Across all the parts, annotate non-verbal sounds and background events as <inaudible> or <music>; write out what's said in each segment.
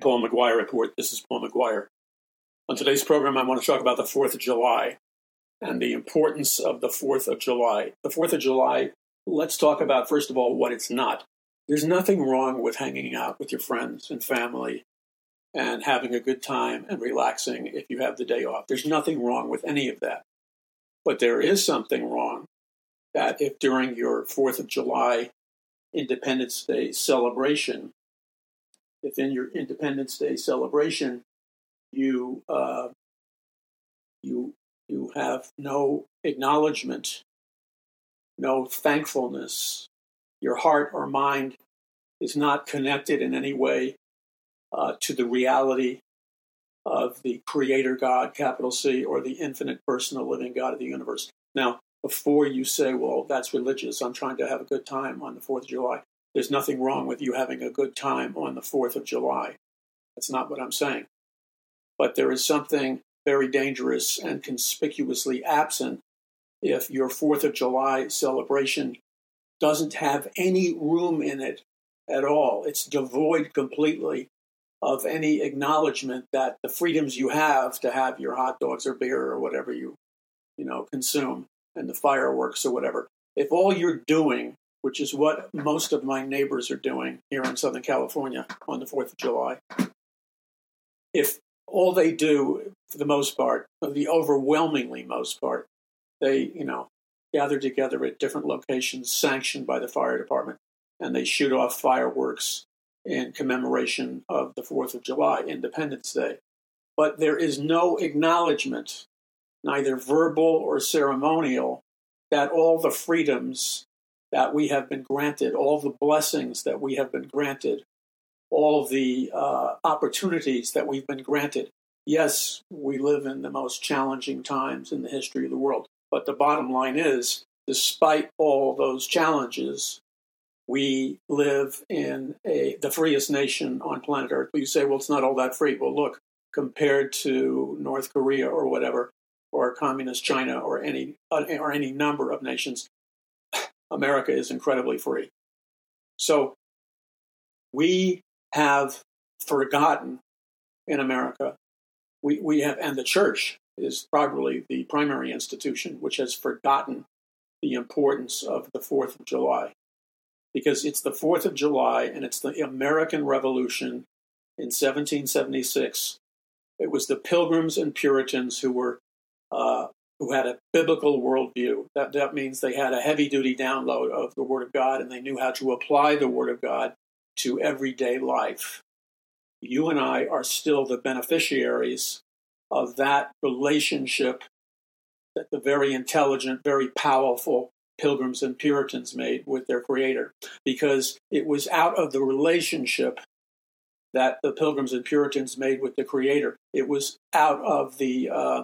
Paul McGuire Report. This is Paul McGuire. On today's program, I want to talk about the 4th of July and the importance of the 4th of July. The 4th of July, let's talk about, first of all, what it's not. There's nothing wrong with hanging out with your friends and family and having a good time and relaxing if you have the day off. There's nothing wrong with any of that. But there is something wrong that if during your 4th of July Independence Day celebration, if in your Independence Day celebration you uh, you you have no acknowledgement, no thankfulness, your heart or mind is not connected in any way uh, to the reality of the Creator God, capital C, or the infinite personal living God of the universe. Now, before you say, well, that's religious, I'm trying to have a good time on the 4th of July, there's nothing wrong with you having a good time on the 4th of July. That's not what I'm saying. But there is something very dangerous and conspicuously absent if your 4th of July celebration doesn't have any room in it at all. It's devoid completely of any acknowledgement that the freedoms you have to have your hot dogs or beer or whatever you, you know, consume and the fireworks or whatever. If all you're doing, which is what most of my neighbors are doing here in Southern California on the 4th of July, if all they do, for the most part, the overwhelmingly most part, they, you know, gather together at different locations sanctioned by the fire department and they shoot off fireworks in commemoration of the 4th of July, Independence Day. But there is no acknowledgement neither verbal or ceremonial, that all the freedoms that we have been granted, all the blessings that we have been granted, all the uh, opportunities that we've been granted. Yes, we live in the most challenging times in the history of the world, but the bottom line is, despite all those challenges, we live in a, the freest nation on planet Earth. You say, well, it's not all that free. Well, look, compared to North Korea or whatever, or communist China or any or any number of nations, America is incredibly free. So we have forgotten in America. We, we have, and the church is probably the primary institution which has forgotten the importance of the 4th of July. Because it's the 4th of July and it's the American Revolution in 1776. It was the Pilgrims and Puritans who were uh, who had a biblical worldview. That, that means they had a heavy duty download of the Word of God and they knew how to apply the Word of God to everyday life. You and I are still the beneficiaries of that relationship that the very intelligent, very powerful Pilgrims and Puritans made with their Creator, because it was out of the relationship that the Pilgrims and Puritans made with the Creator. It was out of the uh,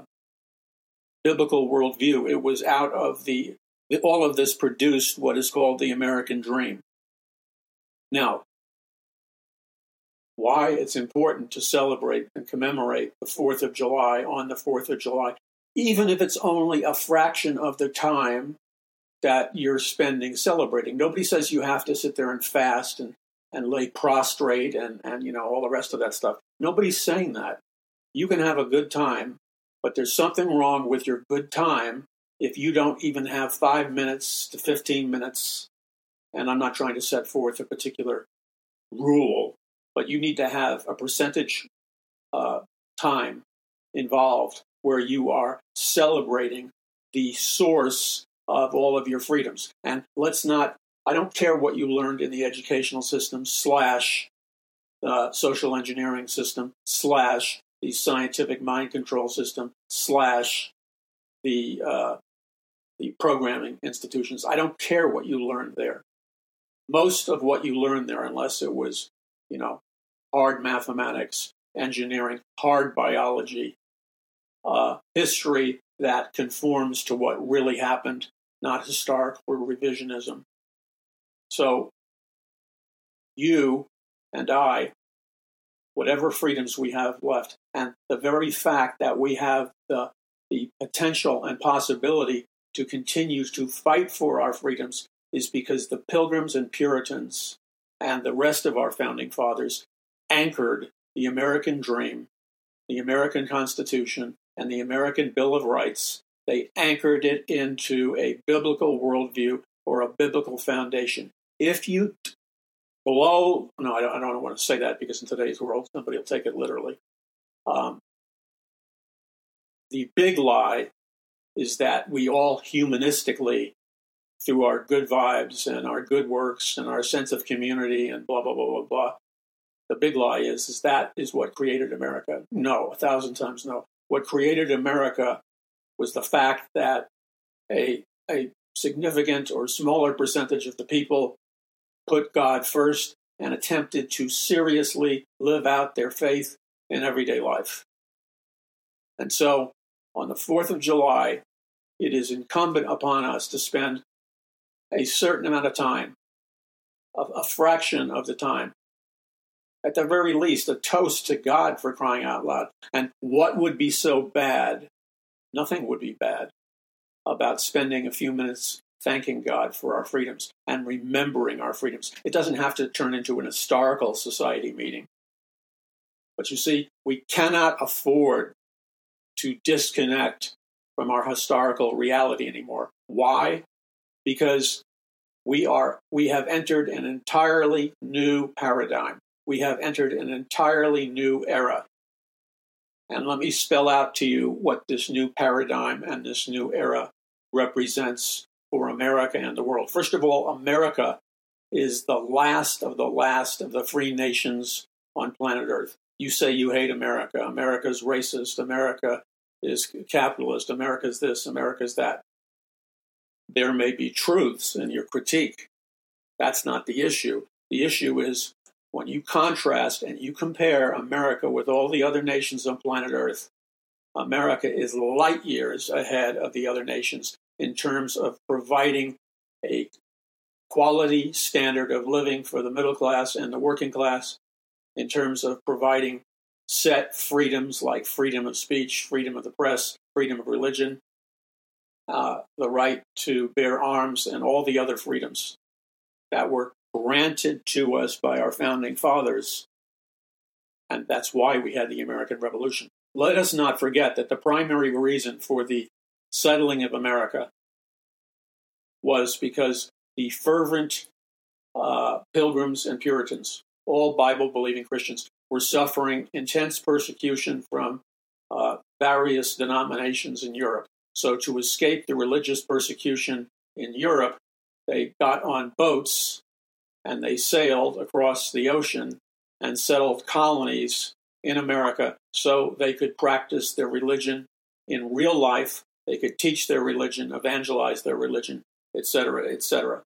biblical worldview. It was out of the, all of this produced what is called the American dream. Now, why it's important to celebrate and commemorate the 4th of July on the 4th of July, even if it's only a fraction of the time that you're spending celebrating. Nobody says you have to sit there and fast and, and lay prostrate and, and you know all the rest of that stuff. Nobody's saying that. You can have a good time but there's something wrong with your good time if you don't even have five minutes to 15 minutes. And I'm not trying to set forth a particular rule, but you need to have a percentage uh, time involved where you are celebrating the source of all of your freedoms. And let's not, I don't care what you learned in the educational system slash uh, social engineering system slash the scientific mind control system slash the uh, the programming institutions. I don't care what you learned there. Most of what you learned there, unless it was, you know, hard mathematics, engineering, hard biology, uh, history that conforms to what really happened, not historical or revisionism. So, you and I whatever freedoms we have left. And the very fact that we have the, the potential and possibility to continue to fight for our freedoms is because the Pilgrims and Puritans and the rest of our founding fathers anchored the American dream, the American Constitution, and the American Bill of Rights. They anchored it into a biblical worldview or a biblical foundation. If you blow, no, I don't, I don't want to say that because in today's world, somebody will take it literally. Um, the big lie is that we all humanistically, through our good vibes and our good works and our sense of community and blah, blah, blah, blah, blah, the big lie is, is that is what created America. No, a thousand times no. What created America was the fact that a, a significant or smaller percentage of the people put God first and attempted to seriously live out their faith in everyday life. And so on the 4th of July, it is incumbent upon us to spend a certain amount of time, a, a fraction of the time, at the very least, a toast to God for crying out loud. And what would be so bad? Nothing would be bad about spending a few minutes thanking God for our freedoms and remembering our freedoms. It doesn't have to turn into an historical society meeting. But you see, we cannot afford to disconnect from our historical reality anymore. Why? Because we are we have entered an entirely new paradigm. We have entered an entirely new era. And let me spell out to you what this new paradigm and this new era represents for America and the world. First of all, America is the last of the last of the free nations on planet Earth. You say you hate America. America's racist. America is capitalist. America's this. America's that. There may be truths in your critique. That's not the issue. The issue is when you contrast and you compare America with all the other nations on planet Earth, America is light years ahead of the other nations in terms of providing a quality standard of living for the middle class and the working class, in terms of providing set freedoms like freedom of speech, freedom of the press, freedom of religion, uh, the right to bear arms, and all the other freedoms that were granted to us by our founding fathers. And that's why we had the American Revolution. Let us not forget that the primary reason for the settling of America was because the fervent uh, pilgrims and Puritans, all Bible believing Christians, were suffering intense persecution from uh, various denominations in Europe. So, to escape the religious persecution in Europe, they got on boats and they sailed across the ocean and settled colonies in America so they could practice their religion in real life they could teach their religion, evangelize their religion, etc., etc.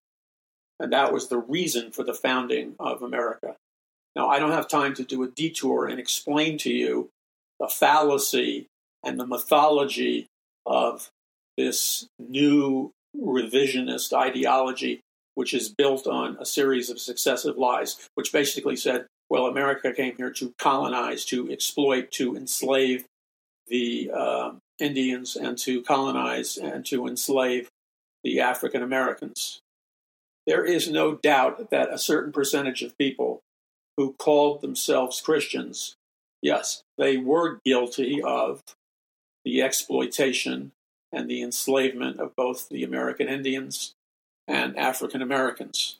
And that was the reason for the founding of America. Now, I don't have time to do a detour and explain to you the fallacy and the mythology of this new revisionist ideology, which is built on a series of successive lies, which basically said, well, America came here to colonize, to exploit, to enslave the uh, Indians and to colonize and to enslave the African Americans. There is no doubt that a certain percentage of people who called themselves Christians, yes, they were guilty of the exploitation and the enslavement of both the American Indians and African Americans.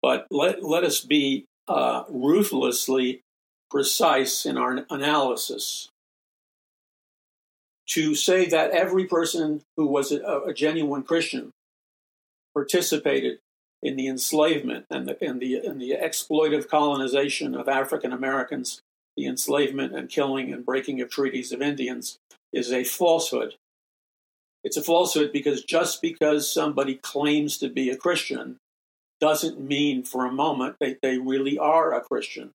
But let, let us be uh, ruthlessly precise in our analysis to say that every person who was a, a genuine Christian participated in the enslavement and the, and the, and the exploitive colonization of African Americans, the enslavement and killing and breaking of treaties of Indians, is a falsehood. It's a falsehood because just because somebody claims to be a Christian doesn't mean for a moment that they really are a Christian.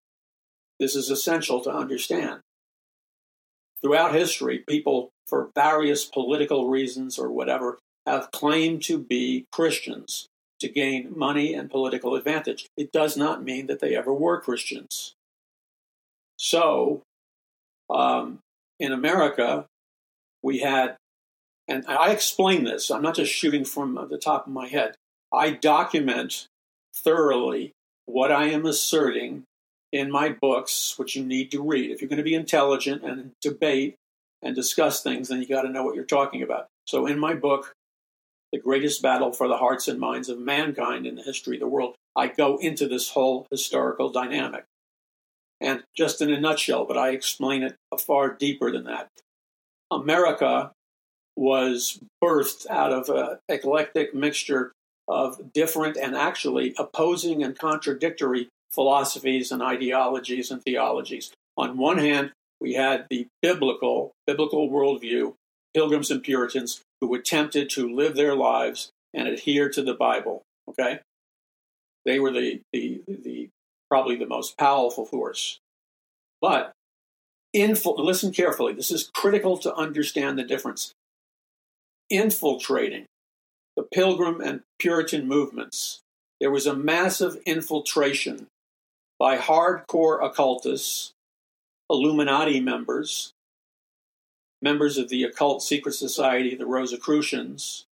This is essential to understand. Throughout history, people for various political reasons or whatever, have claimed to be Christians to gain money and political advantage. It does not mean that they ever were Christians. So, um, in America, we had, and I explain this, I'm not just shooting from the top of my head. I document thoroughly what I am asserting in my books, which you need to read. If you're going to be intelligent and debate and discuss things, then you got to know what you're talking about. So, in my book, The Greatest Battle for the Hearts and Minds of Mankind in the History of the World, I go into this whole historical dynamic. And just in a nutshell, but I explain it far deeper than that. America was birthed out of an eclectic mixture of different and actually opposing and contradictory philosophies and ideologies and theologies. On one hand, we had the biblical, biblical worldview, pilgrims and Puritans who attempted to live their lives and adhere to the Bible. Okay? They were the, the, the probably the most powerful force. But infil- listen carefully, this is critical to understand the difference. Infiltrating the Pilgrim and Puritan movements, there was a massive infiltration by hardcore occultists, Illuminati members, members of the occult secret society, the Rosicrucians,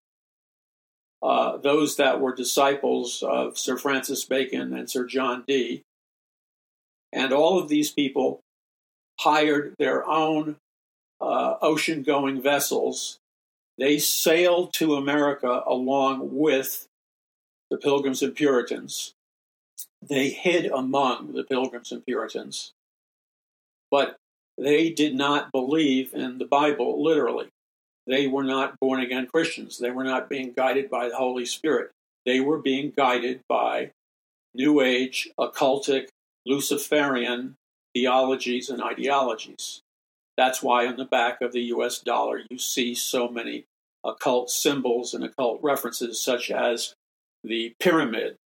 uh, those that were disciples of Sir Francis Bacon and Sir John Dee. And all of these people hired their own uh, ocean going vessels. They sailed to America along with the Pilgrims and Puritans. They hid among the Pilgrims and Puritans, but they did not believe in the Bible literally. They were not born again Christians. They were not being guided by the Holy Spirit. They were being guided by New Age, occultic, Luciferian theologies and ideologies. That's why on the back of the US dollar you see so many occult symbols and occult references, such as the pyramid,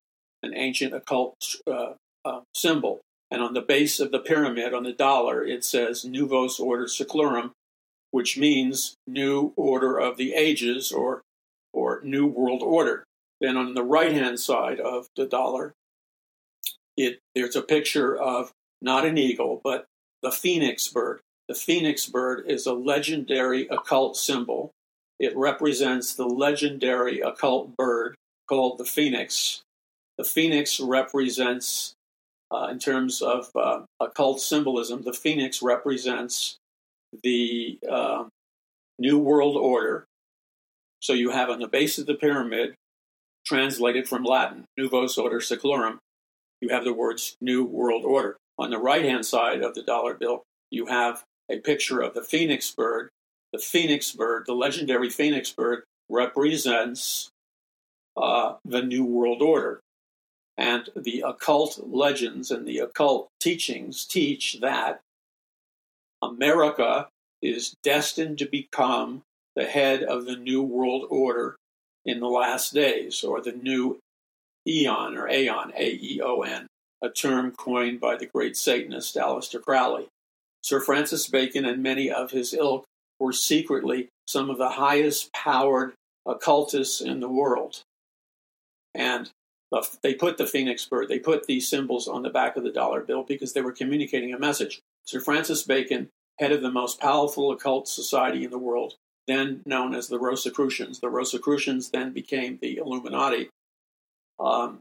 an ancient occult uh, uh, symbol. And on the base of the pyramid, on the dollar, it says Novus Ordo Seclorum, which means New Order of the Ages or, or New World Order. Then on the right hand side of the dollar, it, there's a picture of not an eagle, but the phoenix bird. The phoenix bird is a legendary occult symbol. It represents the legendary occult bird called the phoenix. The phoenix represents, uh, in terms of uh, occult symbolism, the phoenix represents the uh, New World Order. So you have on the base of the pyramid, translated from Latin, Novus Ordo Seclorum, you have the words New World Order. On the right hand side of the dollar bill, you have a picture of the phoenix bird. The phoenix bird, the legendary phoenix bird, represents uh, the New World Order. And the occult legends and the occult teachings teach that America is destined to become the head of the New World Order in the last days, or the new eon, or aeon, A E O N, a term coined by the great Satanist Aleister Crowley. Sir Francis Bacon and many of his ilk were secretly some of the highest powered occultists in the world. And they put the phoenix bird, they put these symbols on the back of the dollar bill because they were communicating a message. Sir Francis Bacon, head of the most powerful occult society in the world, then known as the Rosicrucians. The Rosicrucians then became the Illuminati. Um,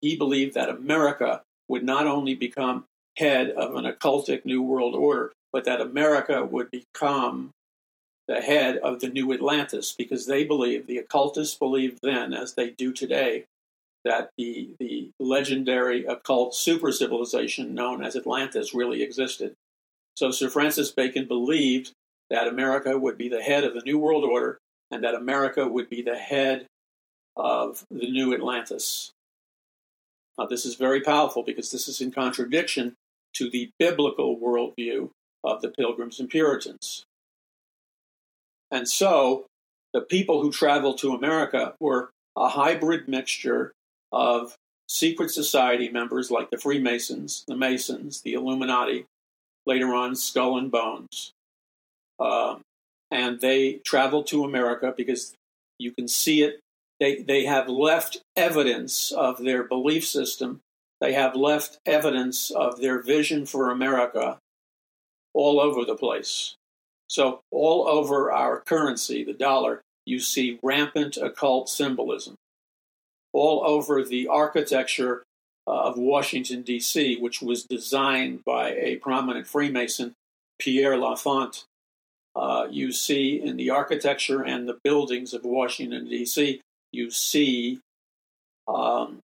he believed that America would not only become head of an occultic New World Order, but that America would become the head of the new Atlantis because they believed, the occultists believed then, as they do today, that the, the legendary uh, occult super civilization known as Atlantis really existed. So Sir Francis Bacon believed that America would be the head of the New World Order and that America would be the head of the new Atlantis. Now, this is very powerful because this is in contradiction to the biblical worldview of the Pilgrims and Puritans. And so the people who traveled to America were a hybrid mixture of secret society members like the Freemasons, the Masons, the Illuminati, later on Skull and Bones. Um, and they traveled to America because you can see it. They, they have left evidence of their belief system. They have left evidence of their vision for America all over the place. So, all over our currency, the dollar, you see rampant occult symbolism. All over the architecture uh, of Washington, D.C., which was designed by a prominent Freemason, Pierre L'Enfant. Uh, you see in the architecture and the buildings of Washington, D.C., you see um,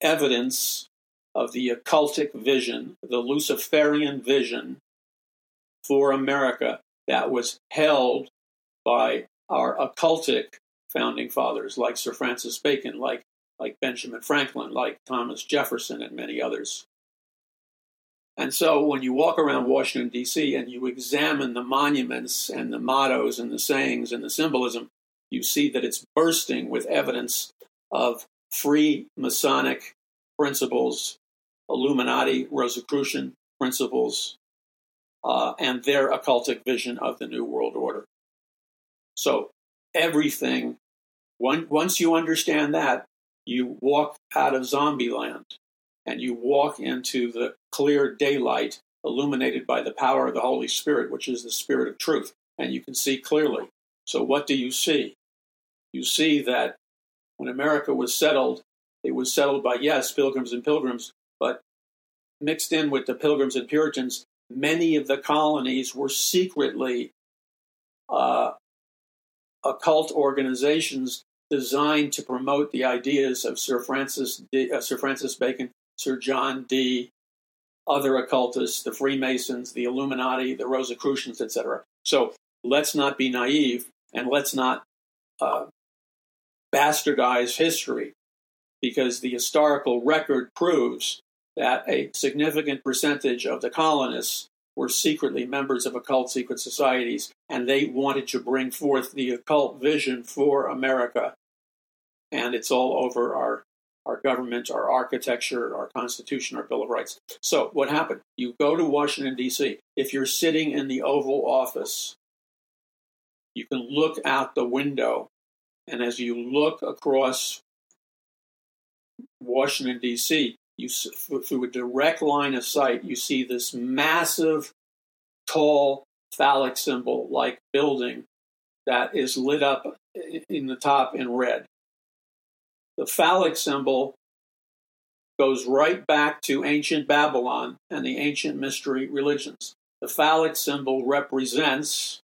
evidence of the occultic vision, the Luciferian vision for America that was held by our occultic founding fathers like Sir Francis Bacon, like, like Benjamin Franklin, like Thomas Jefferson, and many others. And so when you walk around Washington, D.C., and you examine the monuments and the mottos and the sayings and the symbolism, you see that it's bursting with evidence of free Masonic principles, Illuminati Rosicrucian principles, uh, and their occultic vision of the New World Order. So everything, one, once you understand that, you walk out of zombie land and you walk into the clear daylight illuminated by the power of the Holy Spirit, which is the Spirit of truth, and you can see clearly. So, what do you see? You see that when America was settled, it was settled by, yes, pilgrims and pilgrims, but mixed in with the pilgrims and Puritans, many of the colonies were secretly uh, occult organizations designed to promote the ideas of Sir Francis, D, uh, Sir Francis Bacon, Sir John Dee, other occultists, the Freemasons, the Illuminati, the Rosicrucians, etc. So let's not be naive and let's not uh, bastardize history because the historical record proves that a significant percentage of the colonists were secretly members of occult secret societies, and they wanted to bring forth the occult vision for America. And it's all over our, our government, our architecture, our Constitution, our Bill of Rights. So, what happened? You go to Washington, D.C., if you're sitting in the Oval Office, you can look out the window, and as you look across Washington, D.C., you through a direct line of sight, you see this massive, tall phallic symbol like building that is lit up in the top in red. The phallic symbol goes right back to ancient Babylon and the ancient mystery religions. The phallic symbol represents,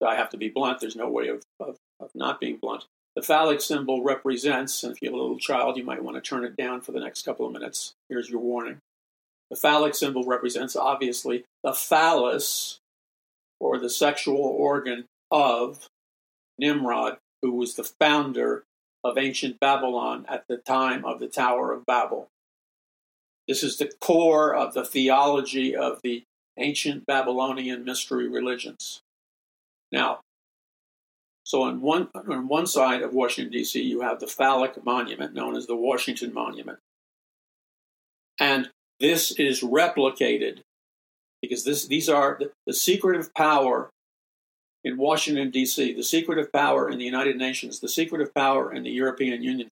I have to be blunt, there's no way of, of, of not being blunt. The phallic symbol represents, and if you have a little child, you might want to turn it down for the next couple of minutes. Here's your warning. The phallic symbol represents, obviously, the phallus, or the sexual organ of Nimrod, who was the founder of ancient Babylon at the time of the Tower of Babel. This is the core of the theology of the ancient Babylonian mystery religions. Now, so on one on one side of Washington D.C., you have the phallic monument known as the Washington Monument, and this is replicated because this these are the, the secretive power in Washington D.C., the secret of power in the United Nations, the secret of power in the European Union,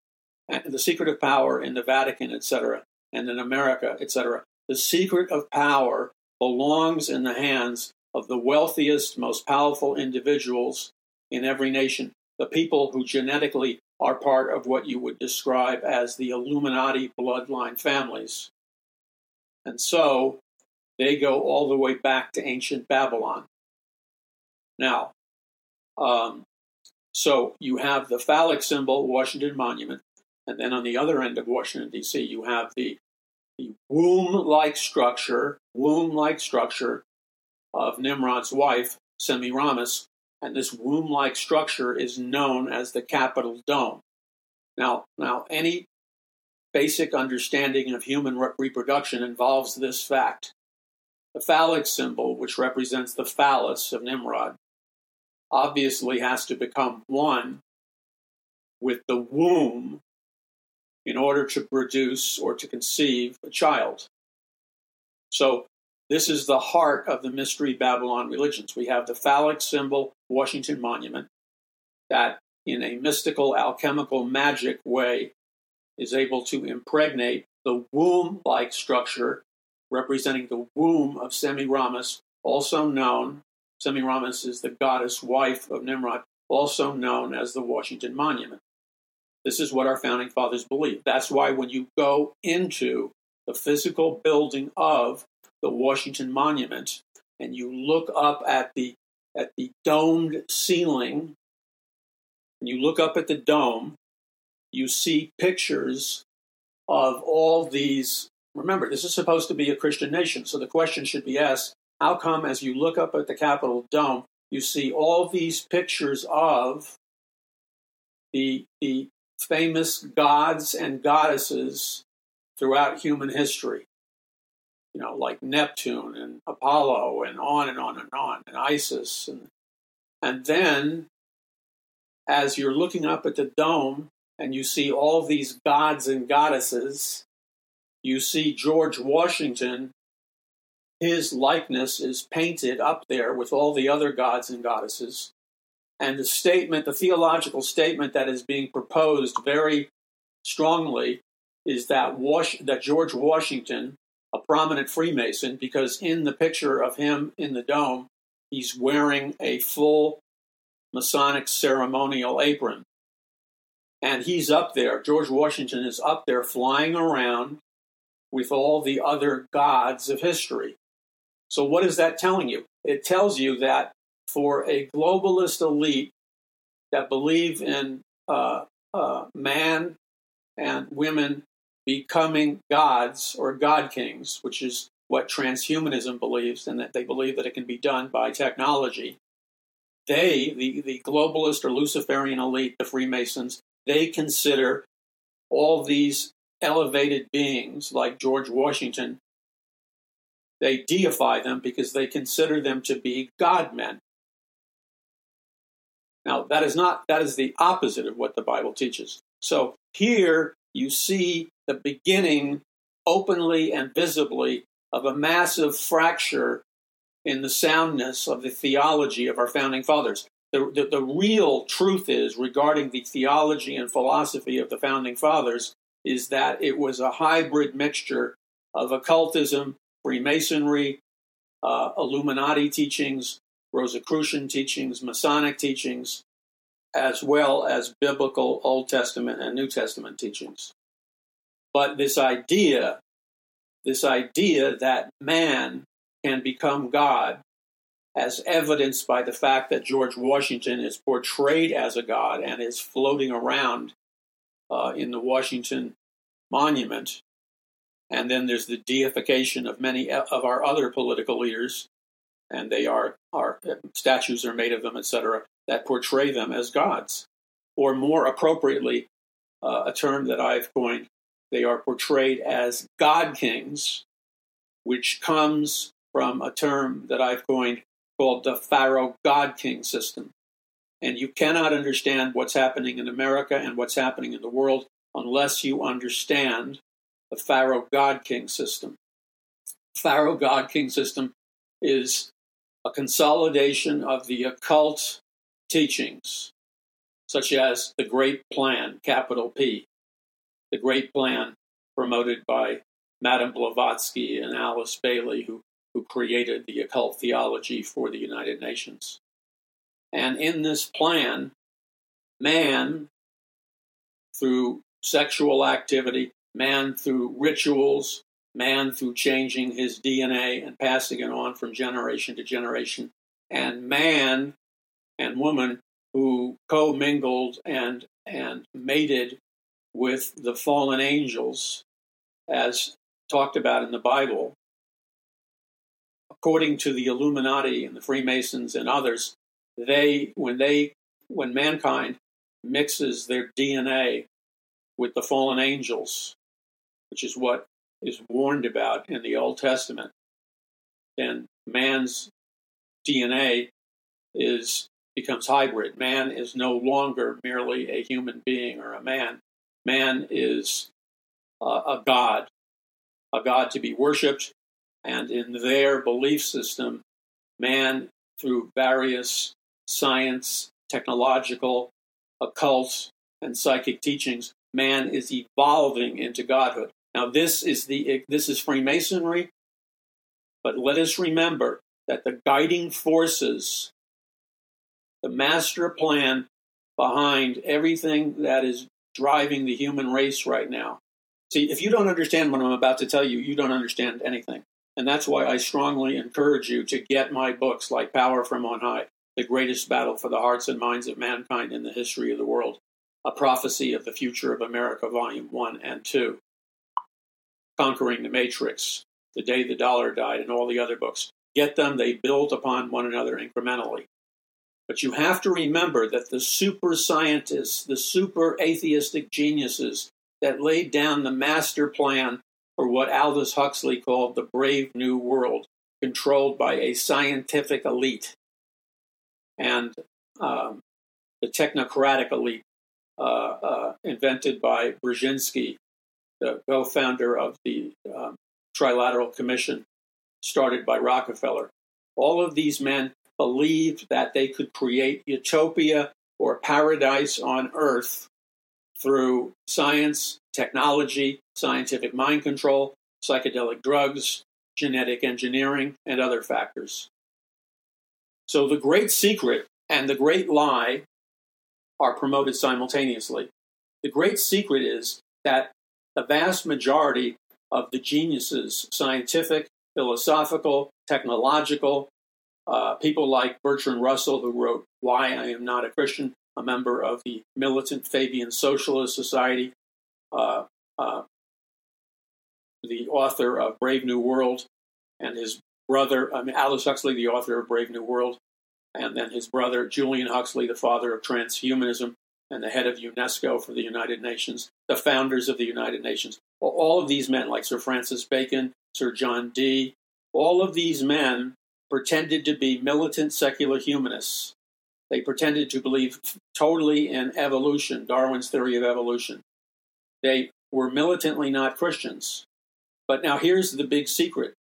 the of power in the Vatican, etc., and in America, etc. The secret of power belongs in the hands of the wealthiest, most powerful individuals in every nation, the people who genetically are part of what you would describe as the Illuminati bloodline families. And so they go all the way back to ancient Babylon. Now, um, so you have the phallic symbol, Washington Monument, and then on the other end of Washington, D.C., you have the, the womb like structure, womb like structure of Nimrod's wife, Semiramis, and this womb-like structure is known as the Capitol dome. Now, now any basic understanding of human re- reproduction involves this fact. The phallic symbol, which represents the phallus of Nimrod, obviously has to become one with the womb in order to produce or to conceive a child. So this is the heart of the Mystery Babylon religions. We have the phallic symbol Washington Monument that, in a mystical, alchemical, magic way, is able to impregnate the womb like structure representing the womb of Semiramis, also known, Semiramis is the goddess wife of Nimrod, also known as the Washington Monument. This is what our founding fathers believed. That's why when you go into the physical building of the Washington Monument and you look up at the at the domed ceiling and you look up at the dome, you see pictures of all these. Remember, this is supposed to be a Christian nation, so the question should be asked how come, as you look up at the Capitol dome, you see all these pictures of the, the famous gods and goddesses throughout human history? You know, like Neptune and Apollo, and on and on and on, and Isis. And, and then, as you're looking up at the dome and you see all these gods and goddesses, you see George Washington his likeness is painted up there with all the other gods and goddesses. And the statement, the theological statement that is being proposed very strongly is that, Was- that George Washington, a prominent Freemason, because in the picture of him in the dome, he's wearing a full Masonic ceremonial apron. And he's up there, George Washington is up there flying around with all the other gods of history. So, what is that telling you? It tells you that for a globalist elite that believe in uh, uh, man and women becoming gods or god kings, which is what transhumanism believes, and that they believe that it can be done by technology. They, the, the globalist or Luciferian elite, the Freemasons, they consider all these elevated beings like George Washington they deify them because they consider them to be God men. Now, that is not, that is the opposite of what the Bible teaches. So here you see the beginning openly and visibly of a massive fracture in the soundness of the theology of our founding fathers. The, the, the, real truth is regarding the theology and philosophy of the founding fathers is that it was a hybrid mixture of occultism Freemasonry, uh, Illuminati teachings, Rosicrucian teachings, Masonic teachings, as well as biblical Old Testament and New Testament teachings. But this idea, this idea that man can become God, as evidenced by the fact that George Washington is portrayed as a god and is floating around uh, in the Washington Monument, and then there's the deification of many of our other political leaders, and they are, are statues are made of them, etc., that portray them as gods. Or more appropriately, uh, a term that I've coined, they are portrayed as god kings, which comes from a term that I've coined called the Pharaoh God King system. And you cannot understand what's happening in America and what's happening in the world unless you understand the Pharaoh God King system. Pharaoh God King system is a consolidation of the occult teachings, such as the Great Plan, capital P, the Great Plan promoted by Madame Blavatsky and Alice Bailey, who, who created the occult theology for the United Nations. And in this plan, man, through sexual activity, man through rituals, man through changing his DNA and passing it on from generation to generation, and man and woman who commingled and and mated with the fallen angels as talked about in the Bible. According to the Illuminati and the Freemasons and others, they when they when mankind mixes their DNA with the fallen angels which is what is warned about in the Old Testament, then man's DNA is becomes hybrid. Man is no longer merely a human being or a man. Man is uh, a god, a god to be worshipped, and in their belief system, man, through various science, technological, occult, and psychic teachings, man is evolving into godhood. Now, this is the this is Freemasonry, but let us remember that the guiding forces, the master plan behind everything that is driving the human race right now. See, if you don't understand what I'm about to tell you, you don't understand anything. And that's why I strongly encourage you to get my books like Power from On High, The Greatest Battle for the Hearts and Minds of Mankind in the History of the World, A Prophecy of the Future of America, Volume 1 and 2, Conquering the Matrix, The Day the Dollar Died, and all the other books. Get them, they build upon one another incrementally. But you have to remember that the super scientists, the super atheistic geniuses that laid down the master plan for what Aldous Huxley called the Brave New World, controlled by a scientific elite and um, the technocratic elite uh, uh, invented by Brzezinski, the co founder of the um, Trilateral Commission, started by Rockefeller. All of these men believed that they could create utopia or paradise on earth through science, technology, scientific mind control, psychedelic drugs, genetic engineering, and other factors. So the great secret and the great lie are promoted simultaneously. The great secret is that the vast majority of the geniuses, scientific, philosophical, technological, uh, people like Bertrand Russell, who wrote Why I Am Not a Christian, a member of the militant Fabian Socialist Society, uh, uh, the author of Brave New World, and his brother, I mean, Aldous Huxley, the author of Brave New World, and then his brother, Julian Huxley, the father of transhumanism and the head of UNESCO for the United Nations, the founders of the United Nations. All of these men, like Sir Francis Bacon, Sir John Dee, all of these men pretended to be militant secular humanists. They pretended to believe totally in evolution, Darwin's theory of evolution. They were militantly not Christians. But now here's the big secret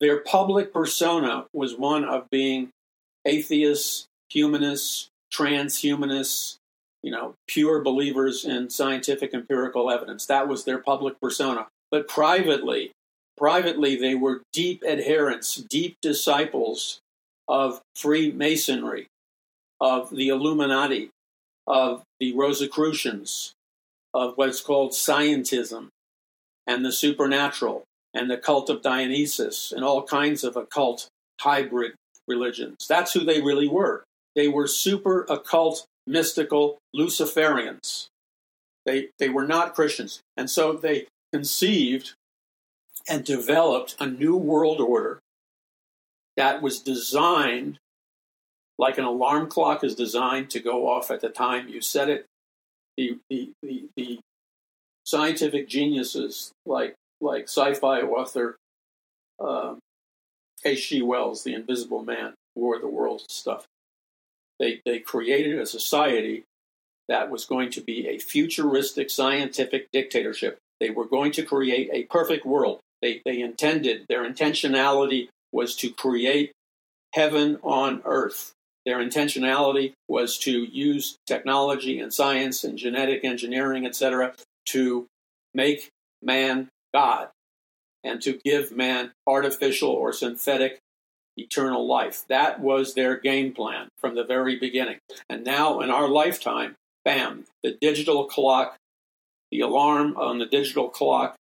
their public persona was one of being atheists, humanists, transhumanists, you know, pure believers in scientific empirical evidence. That was their public persona. But privately, privately they were deep adherents, deep disciples of Freemasonry, of the Illuminati, of the Rosicrucians, of what's called scientism and the supernatural and the cult of Dionysus and all kinds of occult hybrid religions. That's who they really were. They were super occult, mystical Luciferians. They, they were not Christians. And so they conceived and developed a new world order that was designed like an alarm clock is designed to go off at the time you set it. The, the, the, the scientific geniuses like, like sci fi author uh, H.G. Wells, The Invisible Man, War of the Worlds stuff. They, they created a society that was going to be a futuristic scientific dictatorship. They were going to create a perfect world. They, they intended, their intentionality was to create heaven on earth. Their intentionality was to use technology and science and genetic engineering, etc., to make man God and to give man artificial or synthetic eternal life. That was their game plan from the very beginning. And now, in our lifetime, bam, the digital clock, the alarm on the digital clock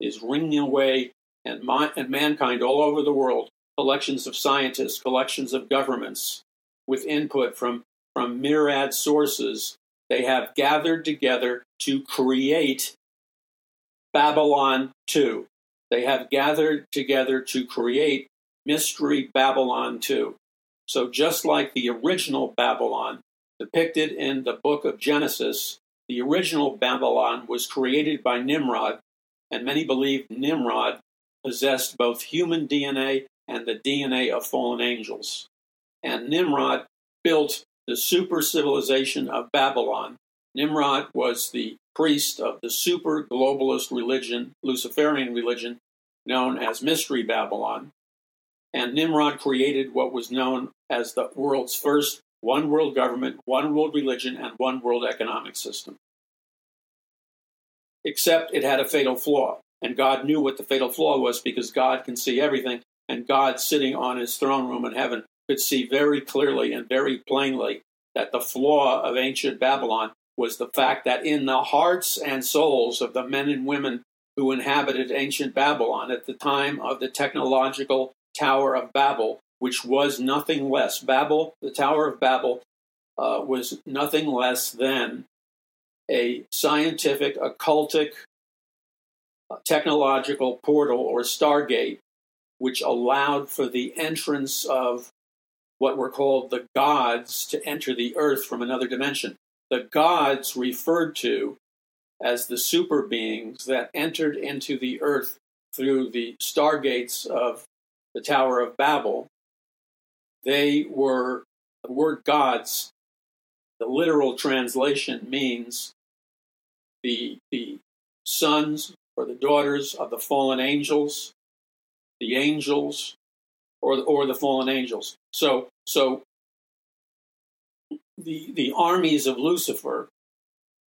is ringing away, and, my, and mankind all over the world, collections of scientists, collections of governments, with input from, from myriad sources, they have gathered together to create Babylon 2. They have gathered together to create Mystery Babylon 2. So, just like the original Babylon depicted in the book of Genesis, the original Babylon was created by Nimrod, and many believe Nimrod possessed both human DNA and the DNA of fallen angels. And Nimrod built the super civilization of Babylon. Nimrod was the priest of the super globalist religion, Luciferian religion, known as Mystery Babylon. And Nimrod created what was known as the world's first one world government, one world religion, and one world economic system. Except it had a fatal flaw. And God knew what the fatal flaw was because God can see everything. And God, sitting on his throne room in heaven, could see very clearly and very plainly that the flaw of ancient Babylon was the fact that in the hearts and souls of the men and women who inhabited ancient Babylon at the time of the technological Tower of Babel, which was nothing less, Babel, the Tower of Babel, uh, was nothing less than a scientific, occultic, uh, technological portal or stargate, which allowed for the entrance of what were called the gods to enter the earth from another dimension. The gods referred to as the super beings that entered into the earth through the stargates of the Tower of Babel. They were, the word gods, the literal translation means the, the sons or the daughters of the fallen angels, the angels, or or the fallen angels. So, so the, the armies of Lucifer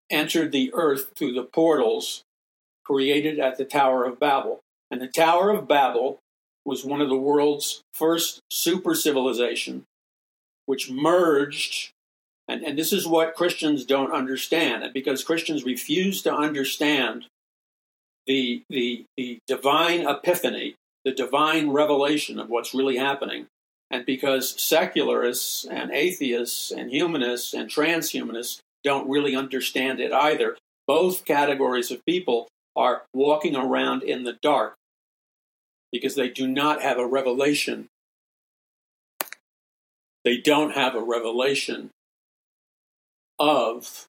entered the earth through the portals created at the Tower of Babel. And the Tower of Babel was one of the world's first super civilization, which merged. And, and this is what Christians don't understand. And because Christians refuse to understand the, the, the divine epiphany, the divine revelation of what's really happening, and because secularists and atheists and humanists and transhumanists don't really understand it either, both categories of people are walking around in the dark because they do not have a revelation. They don't have a revelation of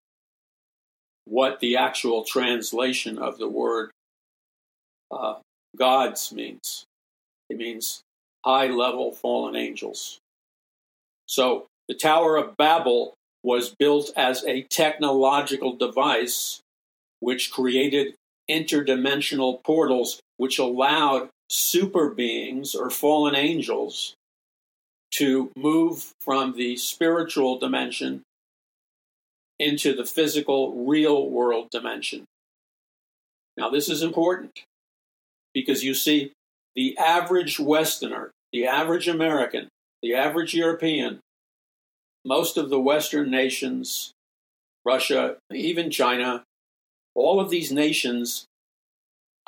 what the actual translation of the word uh, gods means. It means high level fallen angels. So the Tower of Babel was built as a technological device which created interdimensional portals which allowed super beings or fallen angels to move from the spiritual dimension into the physical, real world dimension. Now, this is important because you see, the average Westerner, the average American, the average European, most of the Western nations, Russia, even China, all of these nations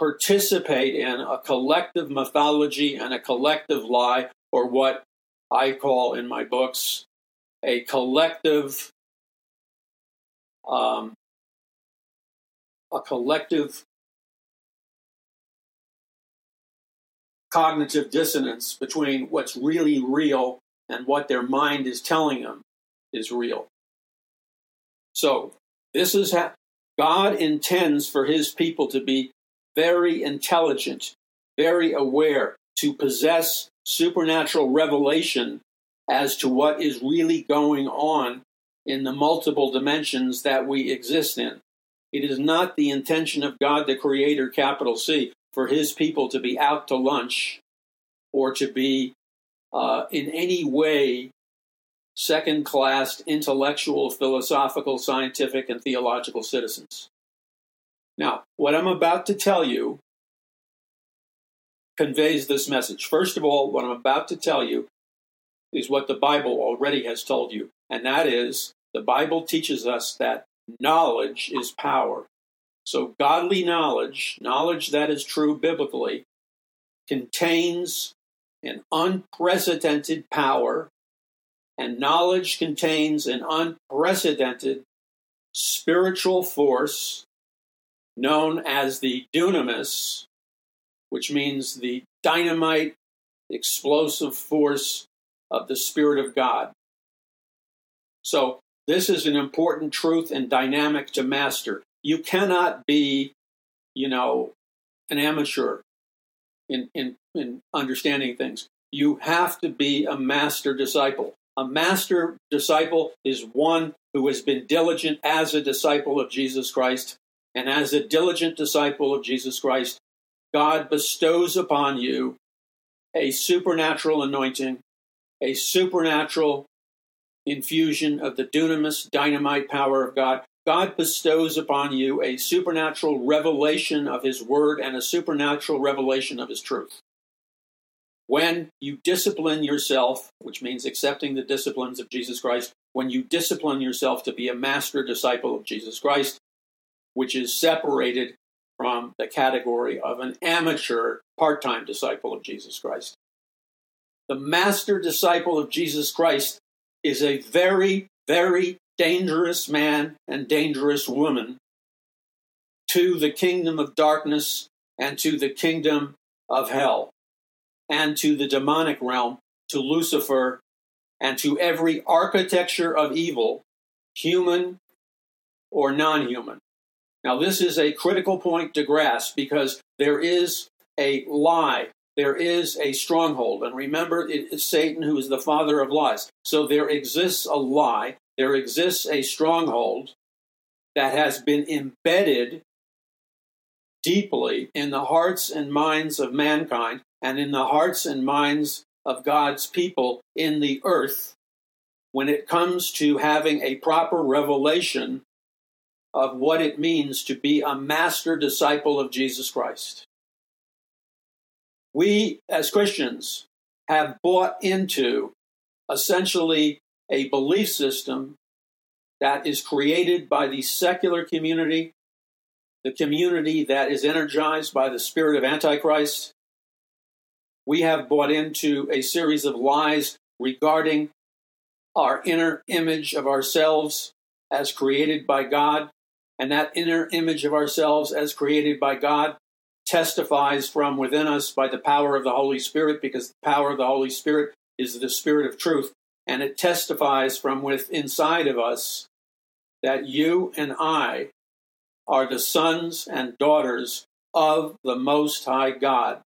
participate in a collective mythology and a collective lie, or what I call in my books a collective um, a collective cognitive dissonance between what's really real and what their mind is telling them is real. So, this is how God intends for his people to be very intelligent, very aware, to possess supernatural revelation as to what is really going on in the multiple dimensions that we exist in. It is not the intention of God, the Creator, capital C, for His people to be out to lunch or to be uh, in any way second class intellectual, philosophical, scientific, and theological citizens. Now, what I'm about to tell you conveys this message. First of all, what I'm about to tell you is what the Bible already has told you, and that is the Bible teaches us that knowledge is power. So, godly knowledge, knowledge that is true biblically, contains an unprecedented power, and knowledge contains an unprecedented spiritual force known as the dunamis, which means the dynamite, explosive force of the Spirit of God. So, this is an important truth and dynamic to master. You cannot be, you know, an amateur in, in, in understanding things. You have to be a master disciple. A master disciple is one who has been diligent as a disciple of Jesus Christ and as a diligent disciple of Jesus Christ, God bestows upon you a supernatural anointing, a supernatural infusion of the dunamis, dynamite power of God. God bestows upon you a supernatural revelation of His Word and a supernatural revelation of His truth. When you discipline yourself, which means accepting the disciplines of Jesus Christ, when you discipline yourself to be a master disciple of Jesus Christ, which is separated from the category of an amateur part time disciple of Jesus Christ. The master disciple of Jesus Christ is a very, very dangerous man and dangerous woman to the kingdom of darkness and to the kingdom of hell and to the demonic realm, to Lucifer, and to every architecture of evil, human or non human. Now, this is a critical point to grasp because there is a lie, there is a stronghold. And remember, it is Satan who is the father of lies. So there exists a lie, there exists a stronghold that has been embedded deeply in the hearts and minds of mankind and in the hearts and minds of God's people in the earth when it comes to having a proper revelation of what it means to be a master disciple of Jesus Christ. We, as Christians, have bought into essentially a belief system that is created by the secular community, the community that is energized by the spirit of Antichrist. We have bought into a series of lies regarding our inner image of ourselves as created by God and that inner image of ourselves as created by God testifies from within us by the power of the Holy Spirit, because the power of the Holy Spirit is the Spirit of truth. And it testifies from within inside of us that you and I are the sons and daughters of the Most High God.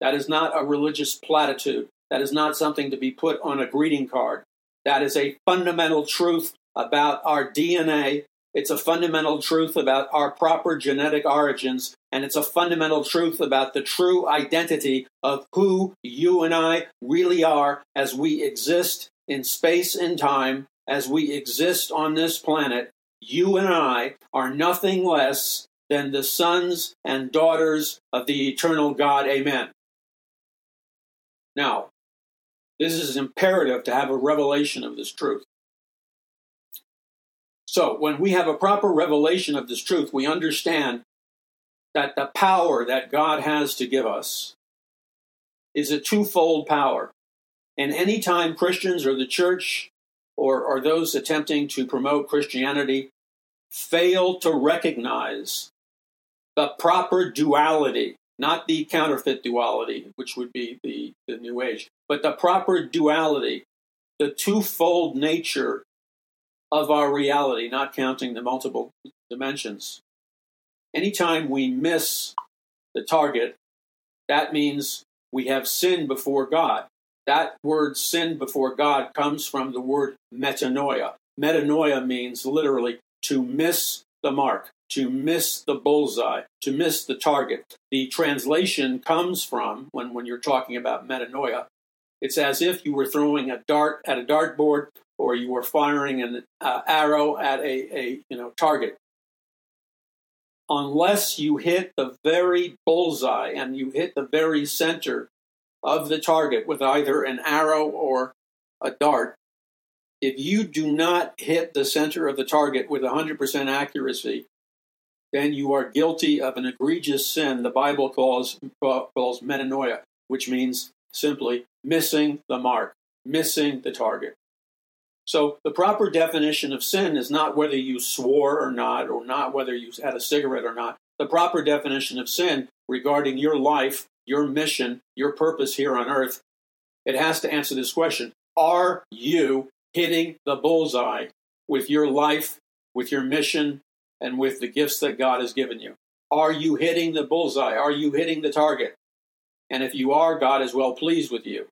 That is not a religious platitude. That is not something to be put on a greeting card. That is a fundamental truth about our DNA it's a fundamental truth about our proper genetic origins, and it's a fundamental truth about the true identity of who you and I really are as we exist in space and time, as we exist on this planet. You and I are nothing less than the sons and daughters of the eternal God. Amen. Now, this is imperative to have a revelation of this truth. So when we have a proper revelation of this truth, we understand that the power that God has to give us is a twofold power. And anytime Christians or the church or, or those attempting to promote Christianity fail to recognize the proper duality, not the counterfeit duality, which would be the, the New Age, but the proper duality, the twofold nature of our reality, not counting the multiple dimensions. Anytime we miss the target, that means we have sinned before God. That word sin before God comes from the word metanoia. Metanoia means literally to miss the mark, to miss the bullseye, to miss the target. The translation comes from, when, when you're talking about metanoia, it's as if you were throwing a dart at a dartboard or you were firing an uh, arrow at a, a you know target. Unless you hit the very bullseye and you hit the very center of the target with either an arrow or a dart if you do not hit the center of the target with 100% accuracy then you are guilty of an egregious sin. The bible calls calls metanoia which means simply missing the mark missing the target so the proper definition of sin is not whether you swore or not, or not whether you had a cigarette or not. The proper definition of sin regarding your life, your mission, your purpose here on earth, it has to answer this question Are you hitting the bullseye with your life, with your mission, and with the gifts that God has given you? Are you hitting the bullseye? Are you hitting the target? And if you are, God is well pleased with you.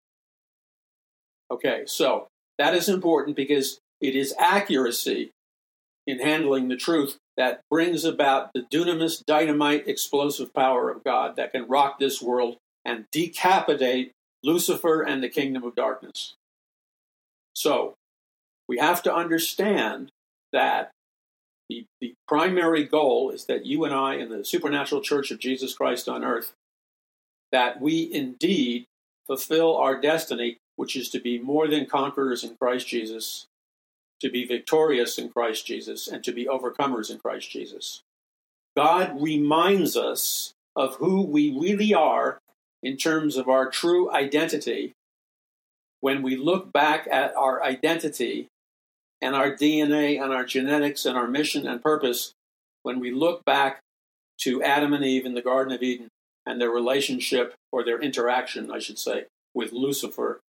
Okay, so that is important because it is accuracy in handling the truth that brings about the dunamis dynamite explosive power of God that can rock this world and decapitate Lucifer and the kingdom of darkness. So, we have to understand that the, the primary goal is that you and I in the supernatural church of Jesus Christ on earth, that we indeed fulfill our destiny which is to be more than conquerors in Christ Jesus, to be victorious in Christ Jesus and to be overcomers in Christ Jesus. God reminds us of who we really are in terms of our true identity when we look back at our identity and our DNA and our genetics and our mission and purpose, when we look back to Adam and Eve in the Garden of Eden and their relationship or their interaction, I should say, with Lucifer,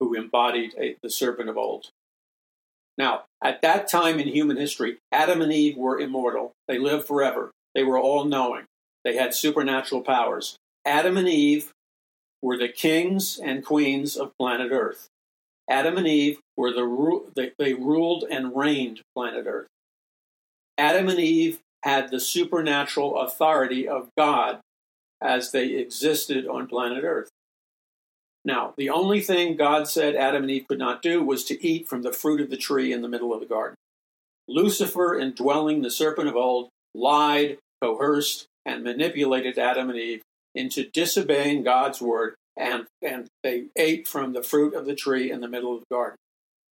who embodied a, the serpent of old. Now, at that time in human history, Adam and Eve were immortal. They lived forever. They were all knowing. They had supernatural powers. Adam and Eve were the kings and queens of planet Earth. Adam and Eve were the they, they ruled and reigned planet Earth. Adam and Eve had the supernatural authority of God as they existed on planet Earth. Now, the only thing God said Adam and Eve could not do was to eat from the fruit of the tree in the middle of the garden. Lucifer, indwelling the serpent of old, lied, coerced, and manipulated Adam and Eve into disobeying God's word, and, and they ate from the fruit of the tree in the middle of the garden.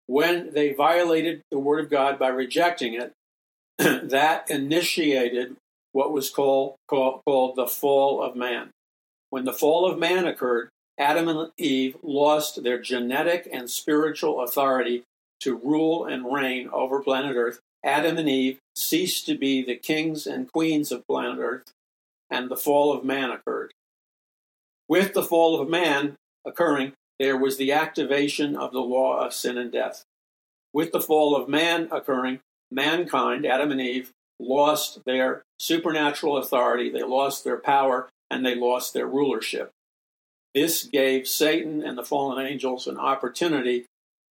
When they violated the word of God by rejecting it, <clears throat> that initiated what was called, called, called the fall of man. When the fall of man occurred, Adam and Eve lost their genetic and spiritual authority to rule and reign over planet Earth. Adam and Eve ceased to be the kings and queens of planet Earth, and the fall of man occurred. With the fall of man occurring, there was the activation of the law of sin and death. With the fall of man occurring, mankind, Adam and Eve, lost their supernatural authority, they lost their power, and they lost their rulership. This gave Satan and the fallen angels an opportunity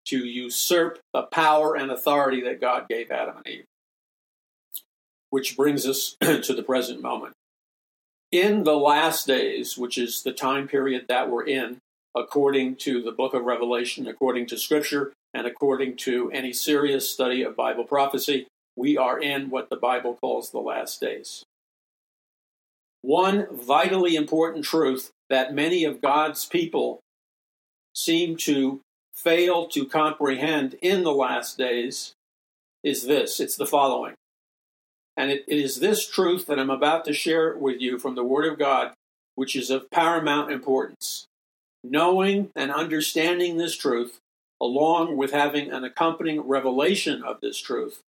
to usurp the power and authority that God gave Adam and Eve. Which brings us <clears throat> to the present moment. In the last days, which is the time period that we're in, according to the book of Revelation, according to Scripture, and according to any serious study of Bible prophecy, we are in what the Bible calls the last days. One vitally important truth that many of God's people seem to fail to comprehend in the last days is this it's the following. And it, it is this truth that I'm about to share with you from the Word of God, which is of paramount importance. Knowing and understanding this truth, along with having an accompanying revelation of this truth,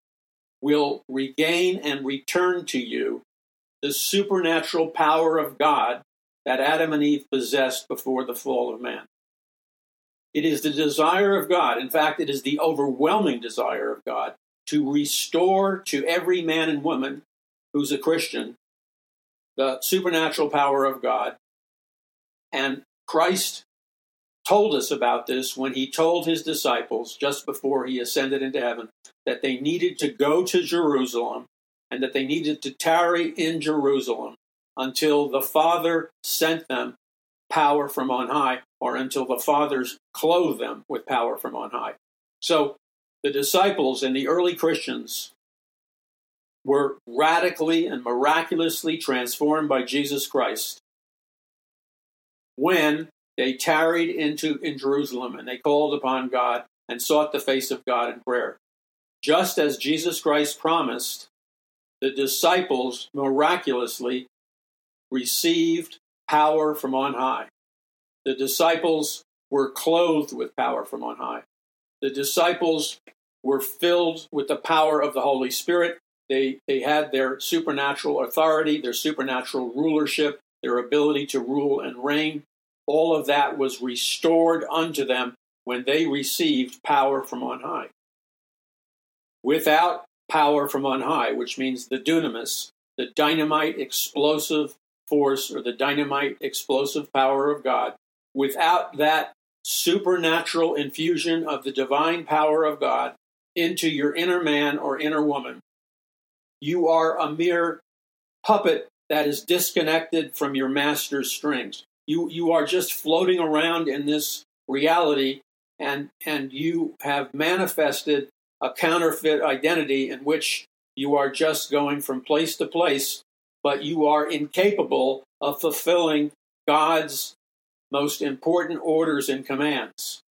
will regain and return to you the supernatural power of God that Adam and Eve possessed before the fall of man. It is the desire of God, in fact, it is the overwhelming desire of God, to restore to every man and woman who's a Christian the supernatural power of God. And Christ told us about this when he told his disciples just before he ascended into heaven that they needed to go to Jerusalem and that they needed to tarry in Jerusalem until the Father sent them power from on high, or until the Fathers clothed them with power from on high. So the disciples and the early Christians were radically and miraculously transformed by Jesus Christ when they tarried into in Jerusalem and they called upon God and sought the face of God in prayer. Just as Jesus Christ promised, the disciples miraculously received power from on high. The disciples were clothed with power from on high. The disciples were filled with the power of the Holy Spirit. They, they had their supernatural authority, their supernatural rulership, their ability to rule and reign. All of that was restored unto them when they received power from on high. Without power from on high, which means the dunamis, the dynamite explosive force or the dynamite explosive power of God, without that supernatural infusion of the divine power of God into your inner man or inner woman, you are a mere puppet that is disconnected from your master's strings. You, you are just floating around in this reality and, and you have manifested a counterfeit identity in which you are just going from place to place but you are incapable of fulfilling God's most important orders and commands.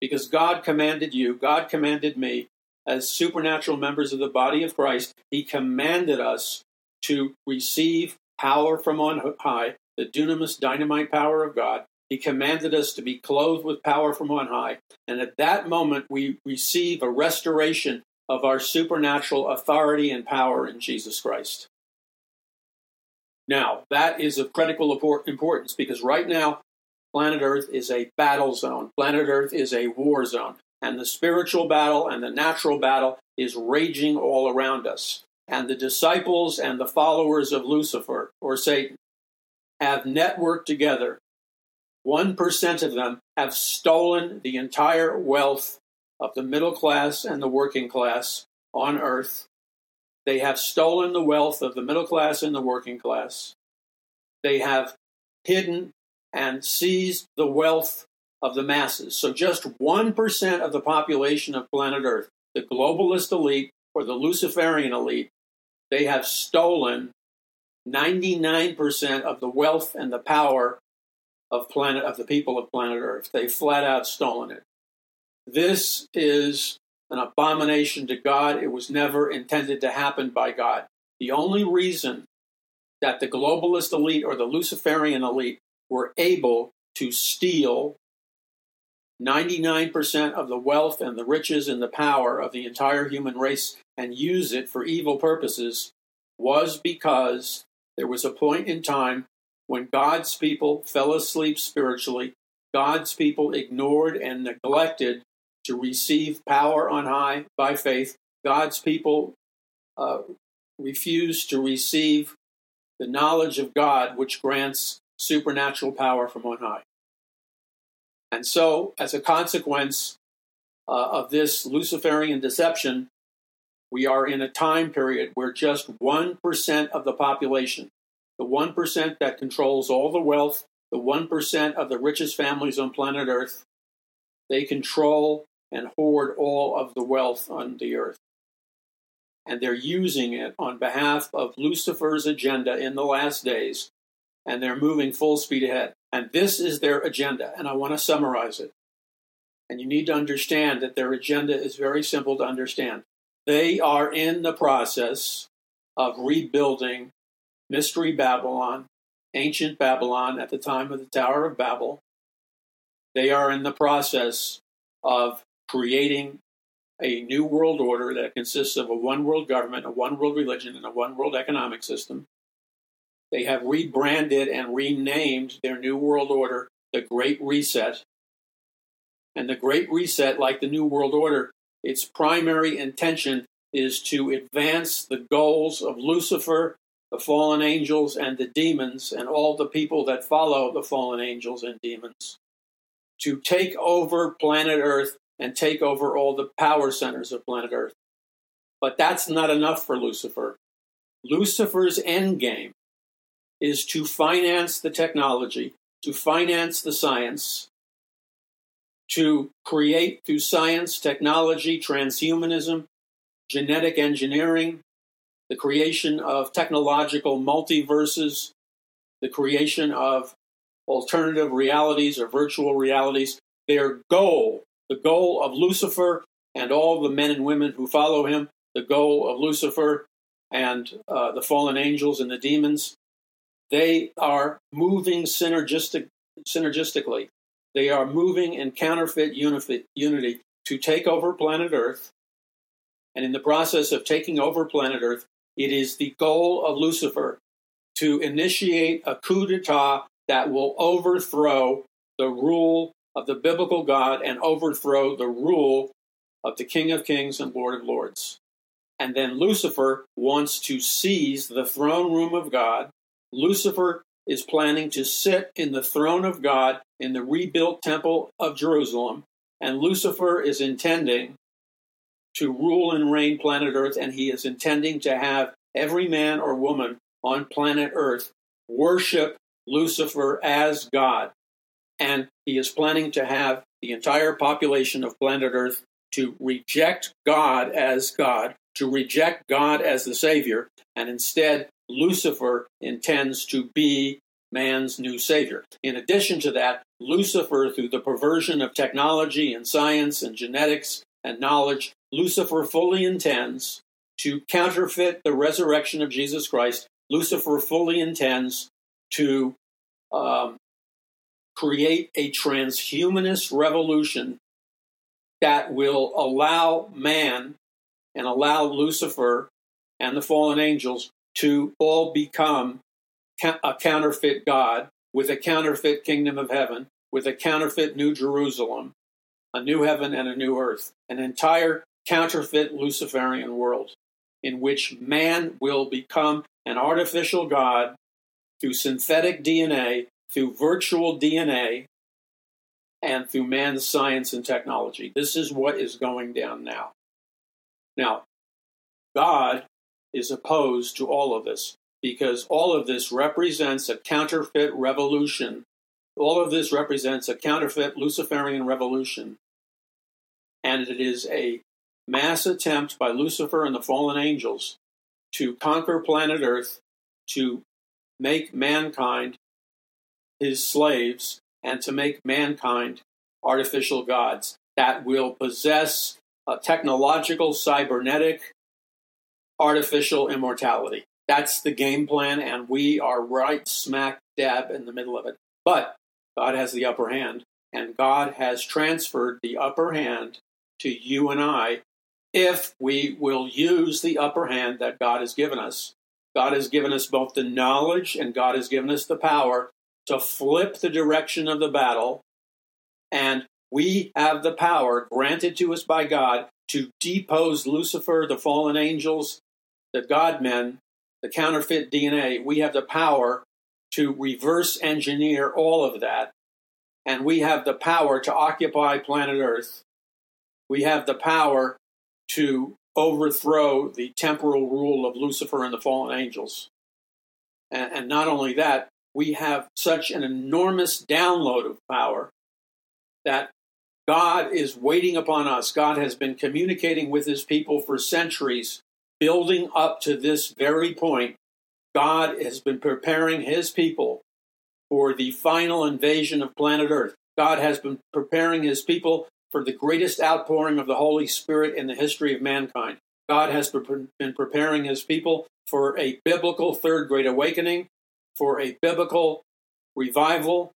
Because God commanded you, God commanded me, as supernatural members of the body of Christ, he commanded us to receive power from on high, the dunamis dynamite power of God. He commanded us to be clothed with power from on high. And at that moment, we receive a restoration of our supernatural authority and power in Jesus Christ. Now, that is of critical importance because right now, planet Earth is a battle zone. Planet Earth is a war zone. And the spiritual battle and the natural battle is raging all around us. And the disciples and the followers of Lucifer, or Satan, have networked together. 1% of them have stolen the entire wealth of the middle class and the working class on earth. They have stolen the wealth of the middle class and the working class. They have hidden and seized the wealth of the masses. So just 1% of the population of planet Earth, the globalist elite or the Luciferian elite, they have stolen 99% of the wealth and the power of planet of the people of planet Earth. They flat out stolen it. This is an abomination to God. It was never intended to happen by God. The only reason that the globalist elite or the Luciferian elite were able to steal 99% of the wealth and the riches and the power of the entire human race and use it for evil purposes was because there was a point in time when God's people fell asleep spiritually. God's people ignored and neglected to receive power on high by faith. God's people uh, refused to receive the knowledge of God, which grants supernatural power from on high. And so, as a consequence uh, of this Luciferian deception, we are in a time period where just 1% of the population, the 1% that controls all the wealth, the 1% of the richest families on planet Earth, they control and hoard all of the wealth on the earth. And they're using it on behalf of Lucifer's agenda in the last days, and they're moving full speed ahead. And this is their agenda, and I want to summarize it. And you need to understand that their agenda is very simple to understand. They are in the process of rebuilding Mystery Babylon, ancient Babylon at the time of the Tower of Babel. They are in the process of creating a new world order that consists of a one world government, a one world religion, and a one world economic system. They have rebranded and renamed their New World Order the Great Reset. And the Great Reset, like the New World Order, its primary intention is to advance the goals of Lucifer, the fallen angels, and the demons, and all the people that follow the fallen angels and demons, to take over planet Earth and take over all the power centers of planet Earth. But that's not enough for Lucifer. Lucifer's end game is to finance the technology, to finance the science, to create through science, technology, transhumanism, genetic engineering, the creation of technological multiverses, the creation of alternative realities or virtual realities. Their goal, the goal of Lucifer and all the men and women who follow him, the goal of Lucifer and uh, the fallen angels and the demons, they are moving synergistic, synergistically. They are moving in counterfeit unity to take over planet Earth. And in the process of taking over planet Earth, it is the goal of Lucifer to initiate a coup d'etat that will overthrow the rule of the biblical God and overthrow the rule of the King of Kings and Lord of Lords. And then Lucifer wants to seize the throne room of God Lucifer is planning to sit in the throne of God in the rebuilt temple of Jerusalem, and Lucifer is intending to rule and reign planet Earth, and he is intending to have every man or woman on planet Earth worship Lucifer as God. And he is planning to have the entire population of planet Earth to reject God as God, to reject God as the Savior, and instead Lucifer intends to be man's new savior. In addition to that, Lucifer, through the perversion of technology and science and genetics and knowledge, Lucifer fully intends to counterfeit the resurrection of Jesus Christ. Lucifer fully intends to um, create a transhumanist revolution that will allow man and allow Lucifer and the fallen angels to all become a counterfeit God with a counterfeit kingdom of heaven, with a counterfeit New Jerusalem, a new heaven and a new earth, an entire counterfeit Luciferian world in which man will become an artificial God through synthetic DNA, through virtual DNA, and through man's science and technology. This is what is going down now. Now, God is opposed to all of this because all of this represents a counterfeit revolution. All of this represents a counterfeit Luciferian revolution. And it is a mass attempt by Lucifer and the fallen angels to conquer planet Earth, to make mankind his slaves, and to make mankind artificial gods that will possess a technological, cybernetic, artificial immortality. That's the game plan, and we are right smack dab in the middle of it. But God has the upper hand, and God has transferred the upper hand to you and I if we will use the upper hand that God has given us. God has given us both the knowledge and God has given us the power to flip the direction of the battle. And we have the power granted to us by God to depose Lucifer, the fallen angels, the God men, the counterfeit DNA. We have the power to reverse engineer all of that. And we have the power to occupy planet Earth. We have the power to overthrow the temporal rule of Lucifer and the fallen angels. And, and not only that, we have such an enormous download of power that God is waiting upon us. God has been communicating with his people for centuries, building up to this very point. God has been preparing his people for the final invasion of planet Earth. God has been preparing his people for the greatest outpouring of the Holy Spirit in the history of mankind. God has been preparing his people for a biblical third great awakening, for a biblical revival,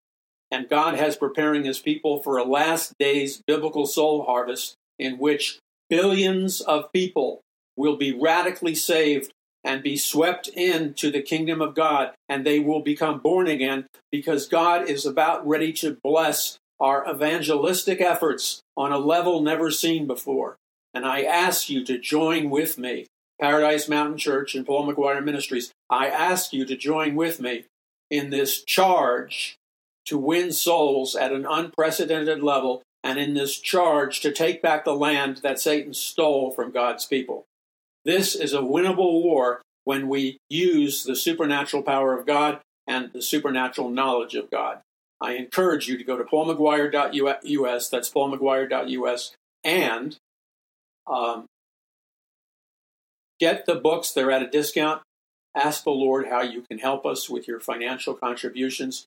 and God has preparing his people for a last days biblical soul harvest in which billions of people will be radically saved and be swept into the kingdom of God and they will become born again because God is about ready to bless our evangelistic efforts on a level never seen before. And I ask you to join with me, Paradise Mountain Church and Paul McGuire Ministries. I ask you to join with me in this charge to win souls at an unprecedented level and in this charge to take back the land that Satan stole from God's people. This is a winnable war when we use the supernatural power of God and the supernatural knowledge of God. I encourage you to go to paulmcguire.us, that's paulmcguire.us, and um, get the books. They're at a discount. Ask the Lord how you can help us with your financial contributions.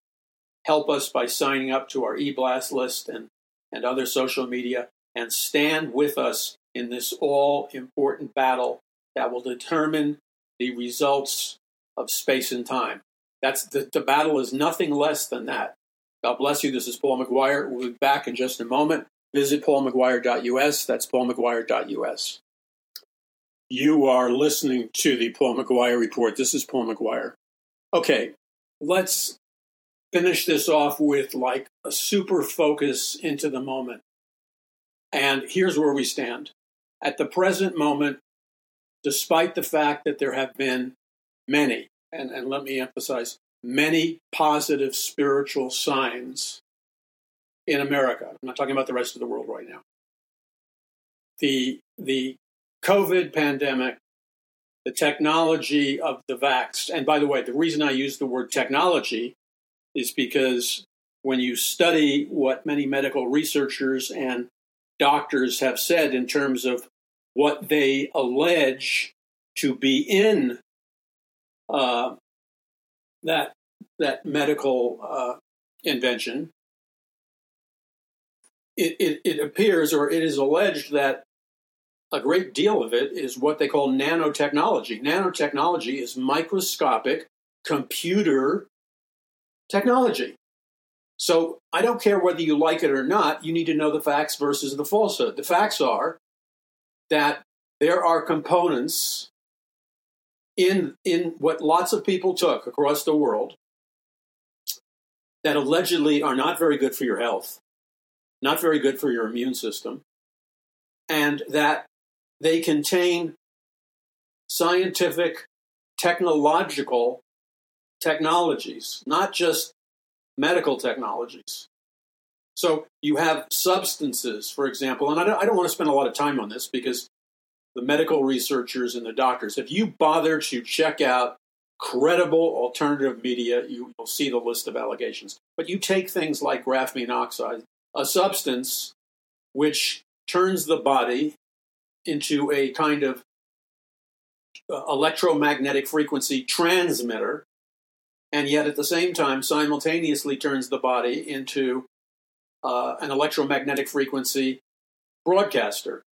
Help us by signing up to our e-blast list and, and other social media, and stand with us in this all important battle that will determine the results of space and time. That's the, the battle is nothing less than that. God bless you. This is Paul McGuire. We'll be back in just a moment. Visit paulmcguire.us. That's paulmcguire.us. You are listening to the Paul McGuire Report. This is Paul McGuire. Okay, let's finish this off with like a super focus into the moment. And here's where we stand. At the present moment, despite the fact that there have been many, and, and let me emphasize, many positive spiritual signs in America. I'm not talking about the rest of the world right now. The, the COVID pandemic, the technology of the vax, and by the way, the reason I use the word technology is because when you study what many medical researchers and doctors have said in terms of what they allege to be in uh, that that medical uh, invention, it, it, it appears or it is alleged that a great deal of it is what they call nanotechnology. Nanotechnology is microscopic computer technology. So I don't care whether you like it or not, you need to know the facts versus the falsehood. The facts are that there are components in, in what lots of people took across the world that allegedly are not very good for your health, not very good for your immune system, and that they contain scientific, technological technologies, not just medical technologies. So you have substances, for example, and I don't, I don't, want to spend a lot of time on this because the medical researchers and the doctors, if you bother to check out credible alternative media, you will see the list of allegations. But you take things like graphene oxide, a substance which turns the body into a kind of uh, electromagnetic frequency transmitter, and yet at the same time simultaneously turns the body into uh, an electromagnetic frequency broadcaster.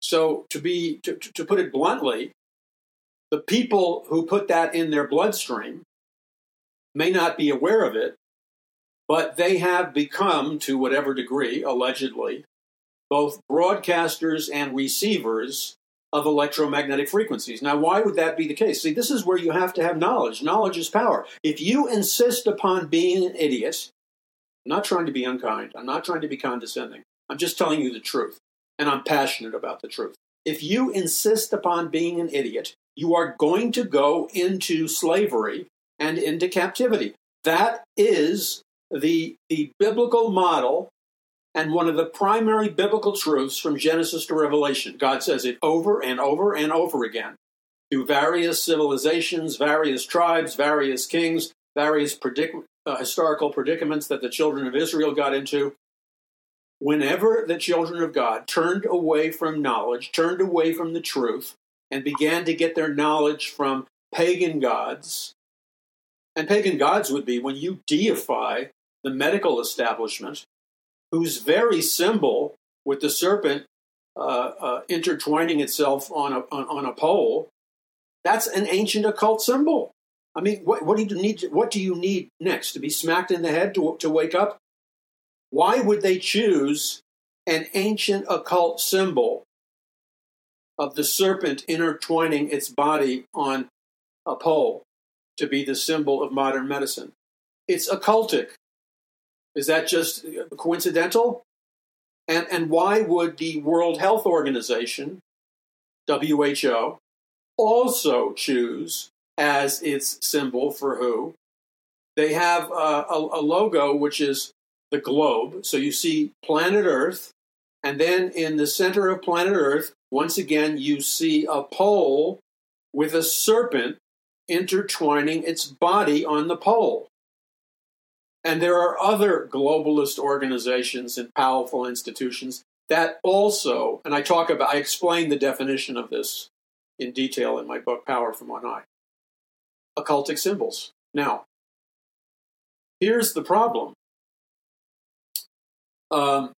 So, to be to, to put it bluntly, the people who put that in their bloodstream may not be aware of it, but they have become, to whatever degree, allegedly, both broadcasters and receivers of electromagnetic frequencies. Now, why would that be the case? See, this is where you have to have knowledge. Knowledge is power. If you insist upon being an idiot, I'm not trying to be unkind, I'm not trying to be condescending, I'm just telling you the truth, and I'm passionate about the truth. If you insist upon being an idiot, you are going to go into slavery and into captivity. That is the, the biblical model and one of the primary biblical truths from Genesis to Revelation. God says it over and over and over again through various civilizations, various tribes, various kings, various predic- uh, historical predicaments that the children of Israel got into. Whenever the children of God turned away from knowledge, turned away from the truth, and began to get their knowledge from pagan gods, and pagan gods would be when you deify the medical establishment whose very symbol, with the serpent uh, uh, intertwining itself on a, on, on, a pole, that's an ancient occult symbol. I mean, what, what do you need? To, what do you need next to be smacked in the head to, to wake up? Why would they choose an ancient occult symbol of the serpent intertwining its body on a pole to be the symbol of modern medicine? It's occultic. Is that just coincidental? And, and why would the World Health Organization, WHO, also choose as its symbol for who? They have a, a, a logo which is the globe. So you see planet Earth, and then in the center of planet Earth, once again, you see a pole with a serpent intertwining its body on the pole. And there are other globalist organizations and powerful institutions that also, and I talk about, I explain the definition of this in detail in my book, Power from On High. Occultic symbols. Now, here's the problem. Um,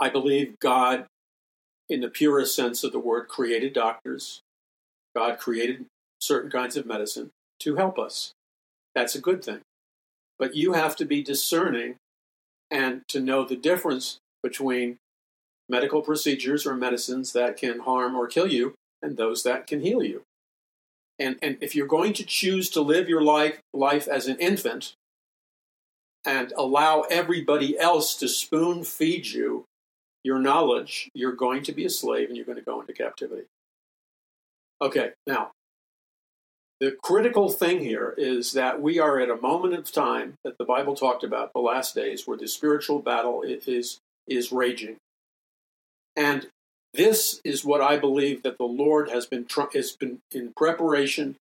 I believe God, in the purest sense of the word, created doctors. God created certain kinds of medicine to help us. That's a good thing. But you have to be discerning and to know the difference between medical procedures or medicines that can harm or kill you and those that can heal you. And, and if you're going to choose to live your life, life as an infant and allow everybody else to spoon feed you your knowledge, you're going to be a slave and you're going to go into captivity. Okay, now the critical thing here is that we are at a moment of time that the Bible talked about, the last days, where the spiritual battle is, is raging. And this is what I believe that the Lord has been, has been in preparation,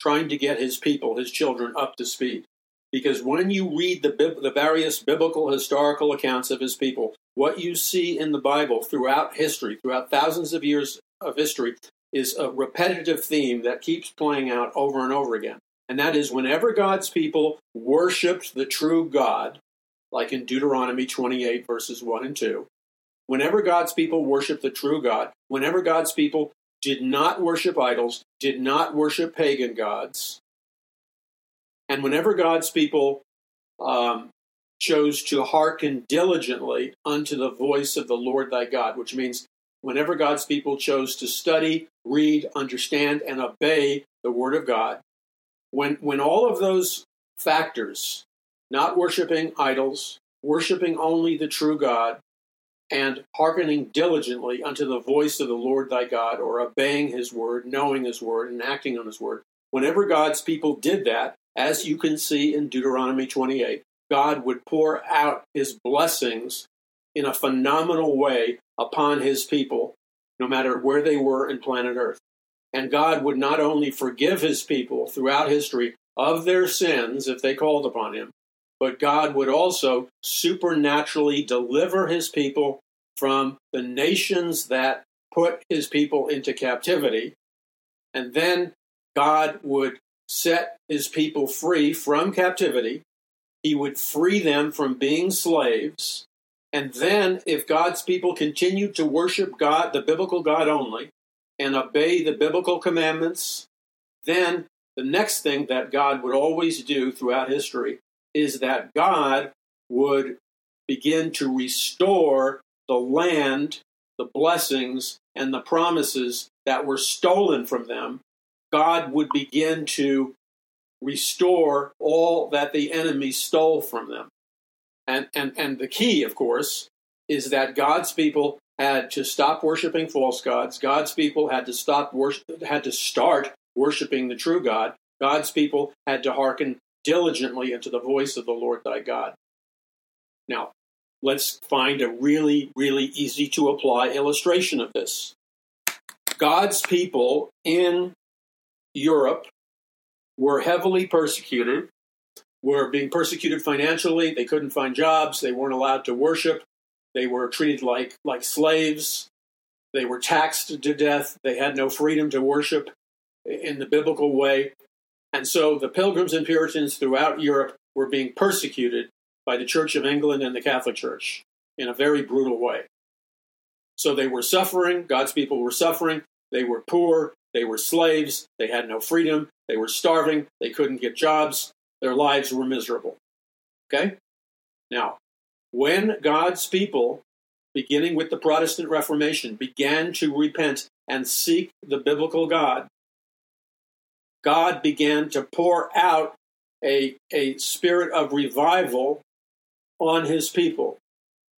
trying to get his people, his children, up to speed. Because when you read the, the various biblical historical accounts of his people, what you see in the Bible throughout history, throughout thousands of years of history, is a repetitive theme that keeps playing out over and over again. And that is whenever God's people worshiped the true God, like in Deuteronomy 28, verses 1 and 2. Whenever God's people worshiped the true God, whenever God's people did not worship idols, did not worship pagan gods, and whenever God's people um, chose to hearken diligently unto the voice of the Lord thy God, which means whenever God's people chose to study, read, understand, and obey the Word of God, when, when all of those factors, not worshiping idols, worshiping only the true God, and hearkening diligently unto the voice of the Lord thy God, or obeying his word, knowing his word, and acting on his word, whenever God's people did that, as you can see in Deuteronomy 28, God would pour out his blessings in a phenomenal way upon his people, no matter where they were in planet Earth. And God would not only forgive his people throughout history of their sins if they called upon him, but God would also supernaturally deliver his people from the nations that put his people into captivity. And then God would set his people free from captivity. He would free them from being slaves. And then, if God's people continued to worship God, the biblical God only, and obey the biblical commandments, then the next thing that God would always do throughout history is that God would begin to restore the land, the blessings, and the promises that were stolen from them. God would begin to restore all that the enemy stole from them. And, and, and the key, of course, is that God's people had to stop worshiping false gods. God's people had to stop worship, had to start worshiping the true God. God's people had to hearken diligently into the voice of the Lord thy God. Now, let's find a really, really easy to apply illustration of this. God's people in Europe were heavily persecuted, were being persecuted financially. They couldn't find jobs. They weren't allowed to worship. They were treated like, like slaves. They were taxed to death. They had no freedom to worship in the biblical way. And so the pilgrims and Puritans throughout Europe were being persecuted by the Church of England and the Catholic Church in a very brutal way. So they were suffering, God's people were suffering, they were poor, they were slaves, they had no freedom, they were starving, they couldn't get jobs, their lives were miserable. Okay? Now, when God's people, beginning with the Protestant Reformation, began to repent and seek the biblical God, God began to pour out a, a spirit of revival on his people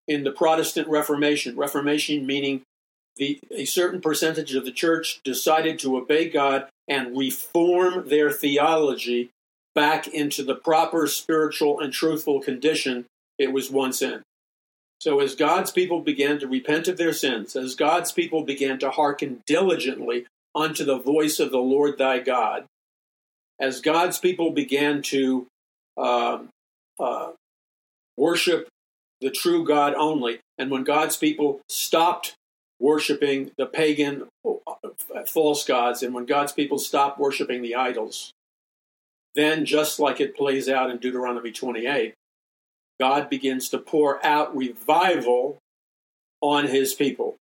in the Protestant Reformation. Reformation meaning the, a certain percentage of the church decided to obey God and reform their theology back into the proper spiritual and truthful condition it was once in. So, as God's people began to repent of their sins, as God's people began to hearken diligently unto the voice of the Lord thy God, as God's people began to uh, uh, worship the true God only, and when God's people stopped worshiping the pagan uh, false gods, and when God's people stopped worshiping the idols, then just like it plays out in Deuteronomy 28, God begins to pour out revival on his people.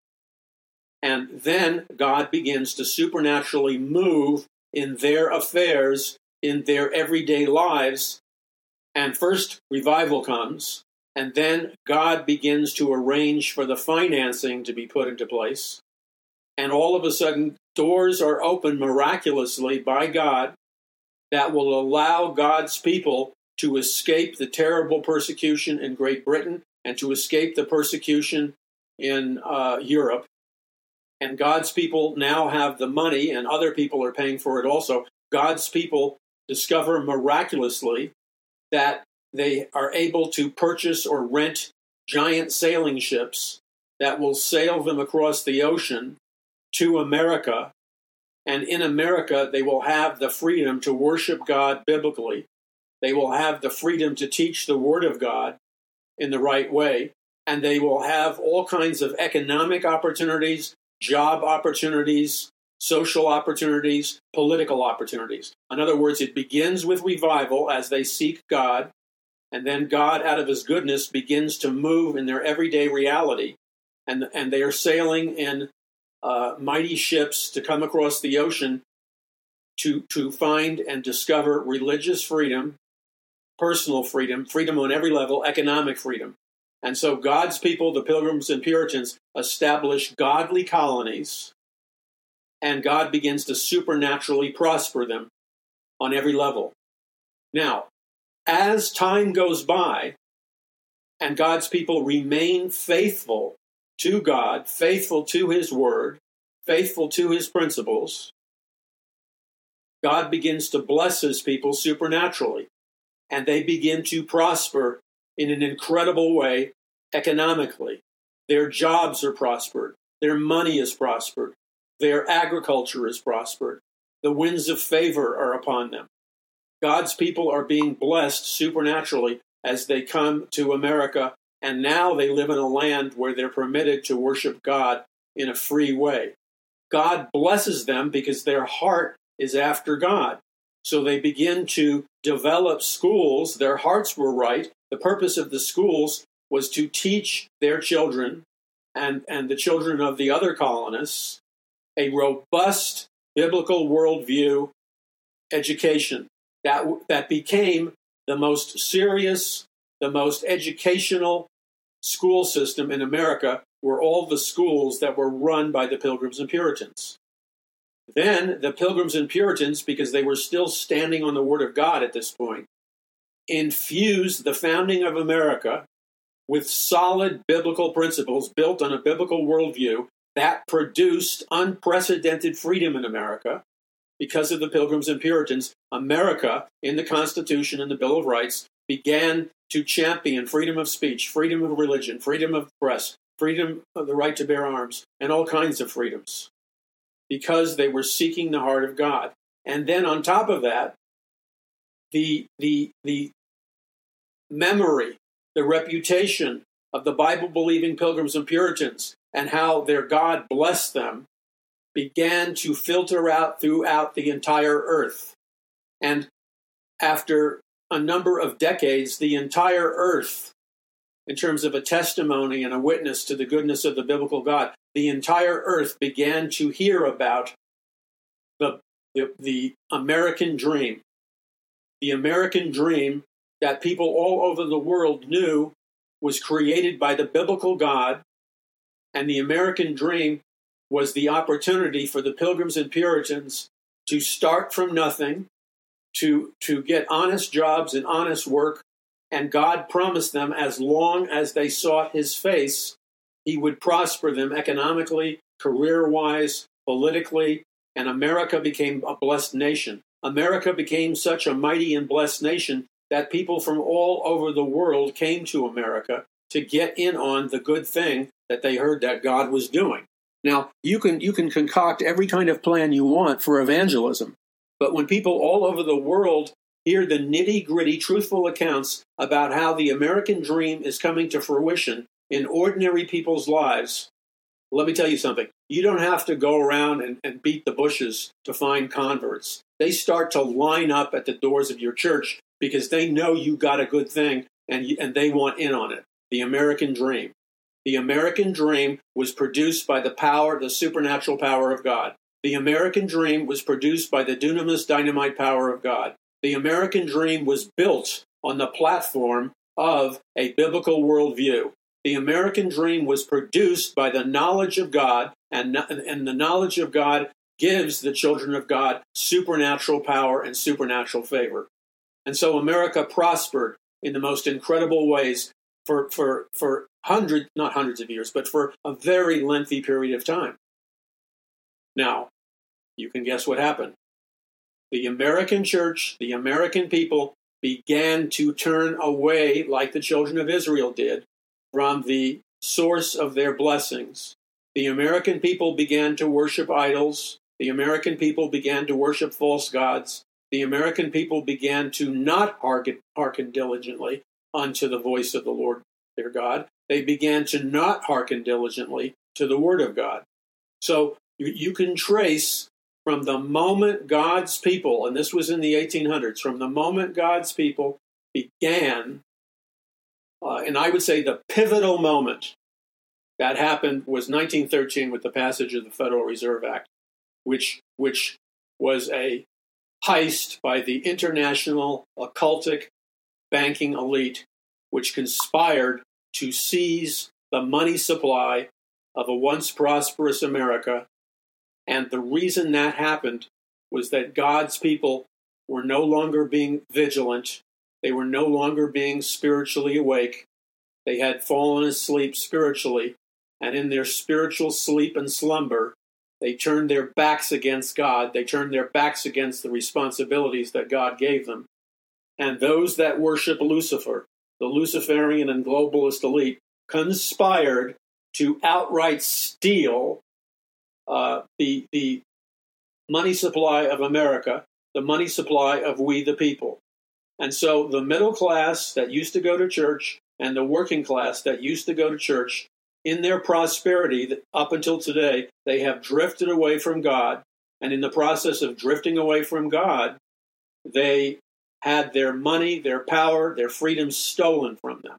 And then God begins to supernaturally move in their affairs, in their everyday lives. And first, revival comes, and then God begins to arrange for the financing to be put into place. And all of a sudden, doors are opened miraculously by God that will allow God's people to escape the terrible persecution in Great Britain and to escape the persecution in uh, Europe and God's people now have the money, and other people are paying for it also. God's people discover miraculously that they are able to purchase or rent giant sailing ships that will sail them across the ocean to America. And in America, they will have the freedom to worship God biblically. They will have the freedom to teach the Word of God in the right way. And they will have all kinds of economic opportunities, job opportunities, social opportunities, political opportunities. In other words, it begins with revival as they seek God. and then God, out of his goodness, begins to move in their everyday reality. And, and they are sailing in uh, mighty ships to come across the ocean to, to find and discover religious freedom, personal freedom, freedom on every level, economic freedom. And so God's people, the Pilgrims and Puritans, establish godly colonies, and God begins to supernaturally prosper them on every level. Now, as time goes by and God's people remain faithful to God, faithful to His Word, faithful to His principles, God begins to bless His people supernaturally. And they begin to prosper in an incredible way economically. Their jobs are prospered, their money is prospered, their agriculture is prospered, the winds of favor are upon them. God's people are being blessed supernaturally as they come to America, and now they live in a land where they're permitted to worship God in a free way. God blesses them because their heart is after God. So they begin to develop schools. Their hearts were right. The purpose of the schools was to teach their children and, and the children of the other colonists a robust biblical worldview education that, that became the most serious, the most educational school system in America were all the schools that were run by the Pilgrims and Puritans. Then the Pilgrims and Puritans, because they were still standing on the Word of God at this point, infused the founding of America with solid biblical principles built on a biblical worldview that produced unprecedented freedom in America because of the Pilgrims and Puritans, America, in the Constitution and the Bill of Rights, began to champion freedom of speech, freedom of religion, freedom of press, freedom of the right to bear arms, and all kinds of freedoms because they were seeking the heart of God. And then on top of that, the, the, the memory, the reputation of the Bible believing Pilgrims and Puritans and how their God blessed them began to filter out throughout the entire earth. And after a number of decades, the entire earth, in terms of a testimony and a witness to the goodness of the biblical God, the entire earth began to hear about the, the, the American dream. The American dream that people all over the world knew was created by the biblical God, and the American dream was the opportunity for the Pilgrims and Puritans to start from nothing, to, to get honest jobs and honest work. And God promised them, as long as they sought his face, he would prosper them economically, career wise, politically, and America became a blessed nation. America became such a mighty and blessed nation that people from all over the world came to America to get in on the good thing that they heard that God was doing. Now, you can you can concoct every kind of plan you want for evangelism, but when people all over the world hear the nitty-gritty truthful accounts about how the American dream is coming to fruition in ordinary people's lives, let me tell you something. You don't have to go around and, and beat the bushes to find converts. They start to line up at the doors of your church because they know you got a good thing and, you, and they want in on it. The American dream. The American dream was produced by the power, the supernatural power of God. The American dream was produced by the dunamis dynamite power of God. The American dream was built on the platform of a biblical worldview. The American dream was produced by the knowledge of God, and, and the knowledge of God gives the children of God supernatural power and supernatural favor. And so America prospered in the most incredible ways for, for, for hundreds, not hundreds of years, but for a very lengthy period of time. Now, you can guess what happened. The American church, the American people began to turn away, like the children of Israel did, from the source of their blessings. The American people began to worship idols. The American people began to worship false gods. The American people began to not hearken, hearken diligently unto the voice of the Lord their God they began to not hearken diligently to the word of God. So you can trace from the moment God's people, and this was in the 1800s, from the moment God's people began uh, and I would say the pivotal moment that happened was 1913 with the passage of the Federal Reserve Act, which which was a heist by the international occultic banking elite, which conspired to seize the money supply of a once prosperous America. And the reason that happened was that God's people were no longer being vigilant, they were no longer being spiritually awake. They had fallen asleep spiritually, and in their spiritual sleep and slumber, they turned their backs against God. They turned their backs against the responsibilities that God gave them. And those that worship Lucifer, the Luciferian and globalist elite, conspired to outright steal uh, the, the money supply of America, the money supply of we the people. And so the middle class that used to go to church and the working class that used to go to church, in their prosperity up until today, they have drifted away from God. And in the process of drifting away from God, they had their money, their power, their freedom stolen from them.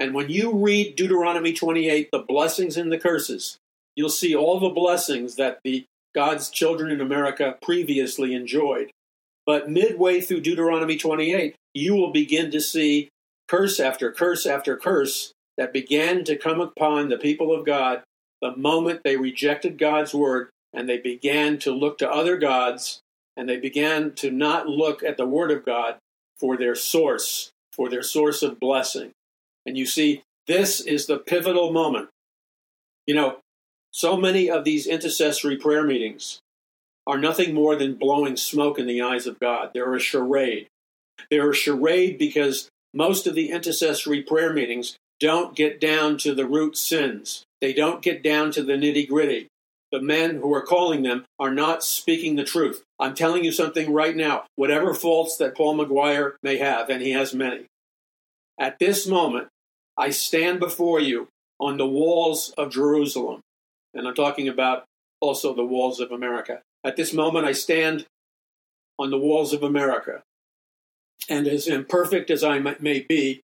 And when you read Deuteronomy 28, the blessings and the curses, you'll see all the blessings that the God's children in America previously enjoyed. But midway through Deuteronomy 28, you will begin to see curse after curse after curse that began to come upon the people of God the moment they rejected God's word and they began to look to other gods and they began to not look at the word of God for their source, for their source of blessing. And you see, this is the pivotal moment. You know, so many of these intercessory prayer meetings are nothing more than blowing smoke in the eyes of God. They're a charade. They're a charade because most of the intercessory prayer meetings don't get down to the root sins. They don't get down to the nitty gritty. The men who are calling them are not speaking the truth. I'm telling you something right now. Whatever faults that Paul McGuire may have, and he has many, at this moment, I stand before you on the walls of Jerusalem. And I'm talking about also the walls of America. At this moment, I stand on the walls of America. And as imperfect as I may be,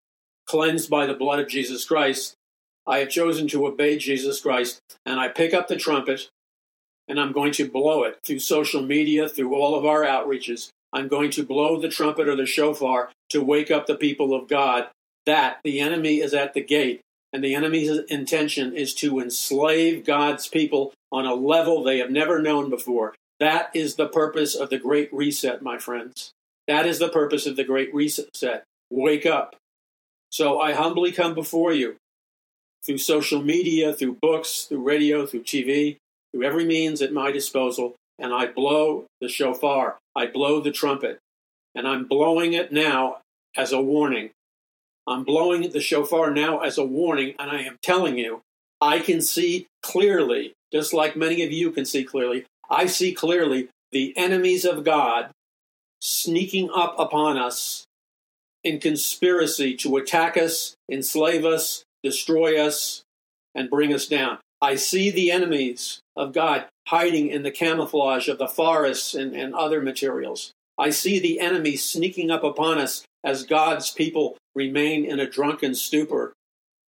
cleansed by the blood of Jesus Christ, I have chosen to obey Jesus Christ. And I pick up the trumpet and I'm going to blow it through social media, through all of our outreaches. I'm going to blow the trumpet or the shofar to wake up the people of God that the enemy is at the gate and the enemy's intention is to enslave God's people on a level they have never known before. That is the purpose of the Great Reset, my friends. That is the purpose of the Great Reset. Wake up. So I humbly come before you through social media, through books, through radio, through TV, through every means at my disposal, and I blow the shofar. I blow the trumpet. And I'm blowing it now as a warning I'm blowing the shofar now as a warning, and I am telling you, I can see clearly, just like many of you can see clearly, I see clearly the enemies of God sneaking up upon us in conspiracy to attack us, enslave us, destroy us, and bring us down. I see the enemies of God hiding in the camouflage of the forests and, and other materials. I see the enemy sneaking up upon us as God's people remain in a drunken stupor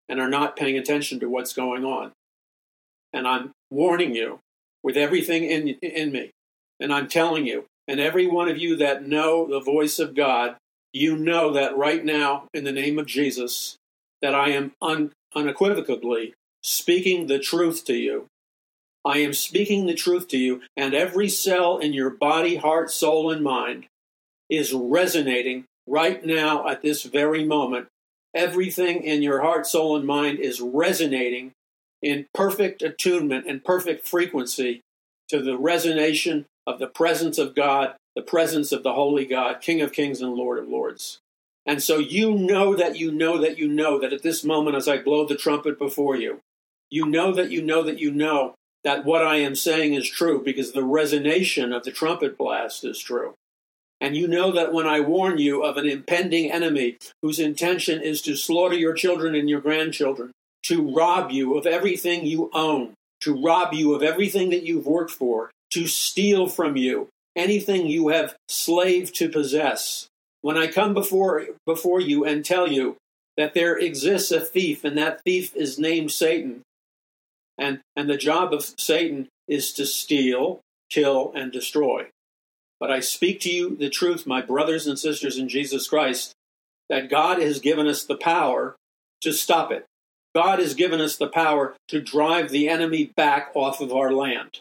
and are not paying attention to what's going on. And I'm warning you with everything in, in me. And I'm telling you, and every one of you that know the voice of God, you know that right now, in the name of Jesus, that I am un, unequivocally speaking the truth to you. I am speaking the truth to you, and every cell in your body, heart, soul, and mind is resonating right now at this very moment. Everything in your heart, soul, and mind is resonating in perfect attunement and perfect frequency to the resonation of the presence of God, the presence of the Holy God, King of Kings and Lord of Lords. And so you know that you know that you know that at this moment, as I blow the trumpet before you, you know that you know that you know that what I am saying is true because the resonation of the trumpet blast is true. And you know that when I warn you of an impending enemy whose intention is to slaughter your children and your grandchildren, to rob you of everything you own, to rob you of everything that you've worked for, to steal from you anything you have slaved to possess. When I come before, before you and tell you that there exists a thief, and that thief is named Satan. And, and the job of Satan is to steal, kill, and destroy. But I speak to you the truth, my brothers and sisters in Jesus Christ, that God has given us the power to stop it. God has given us the power to drive the enemy back off of our land.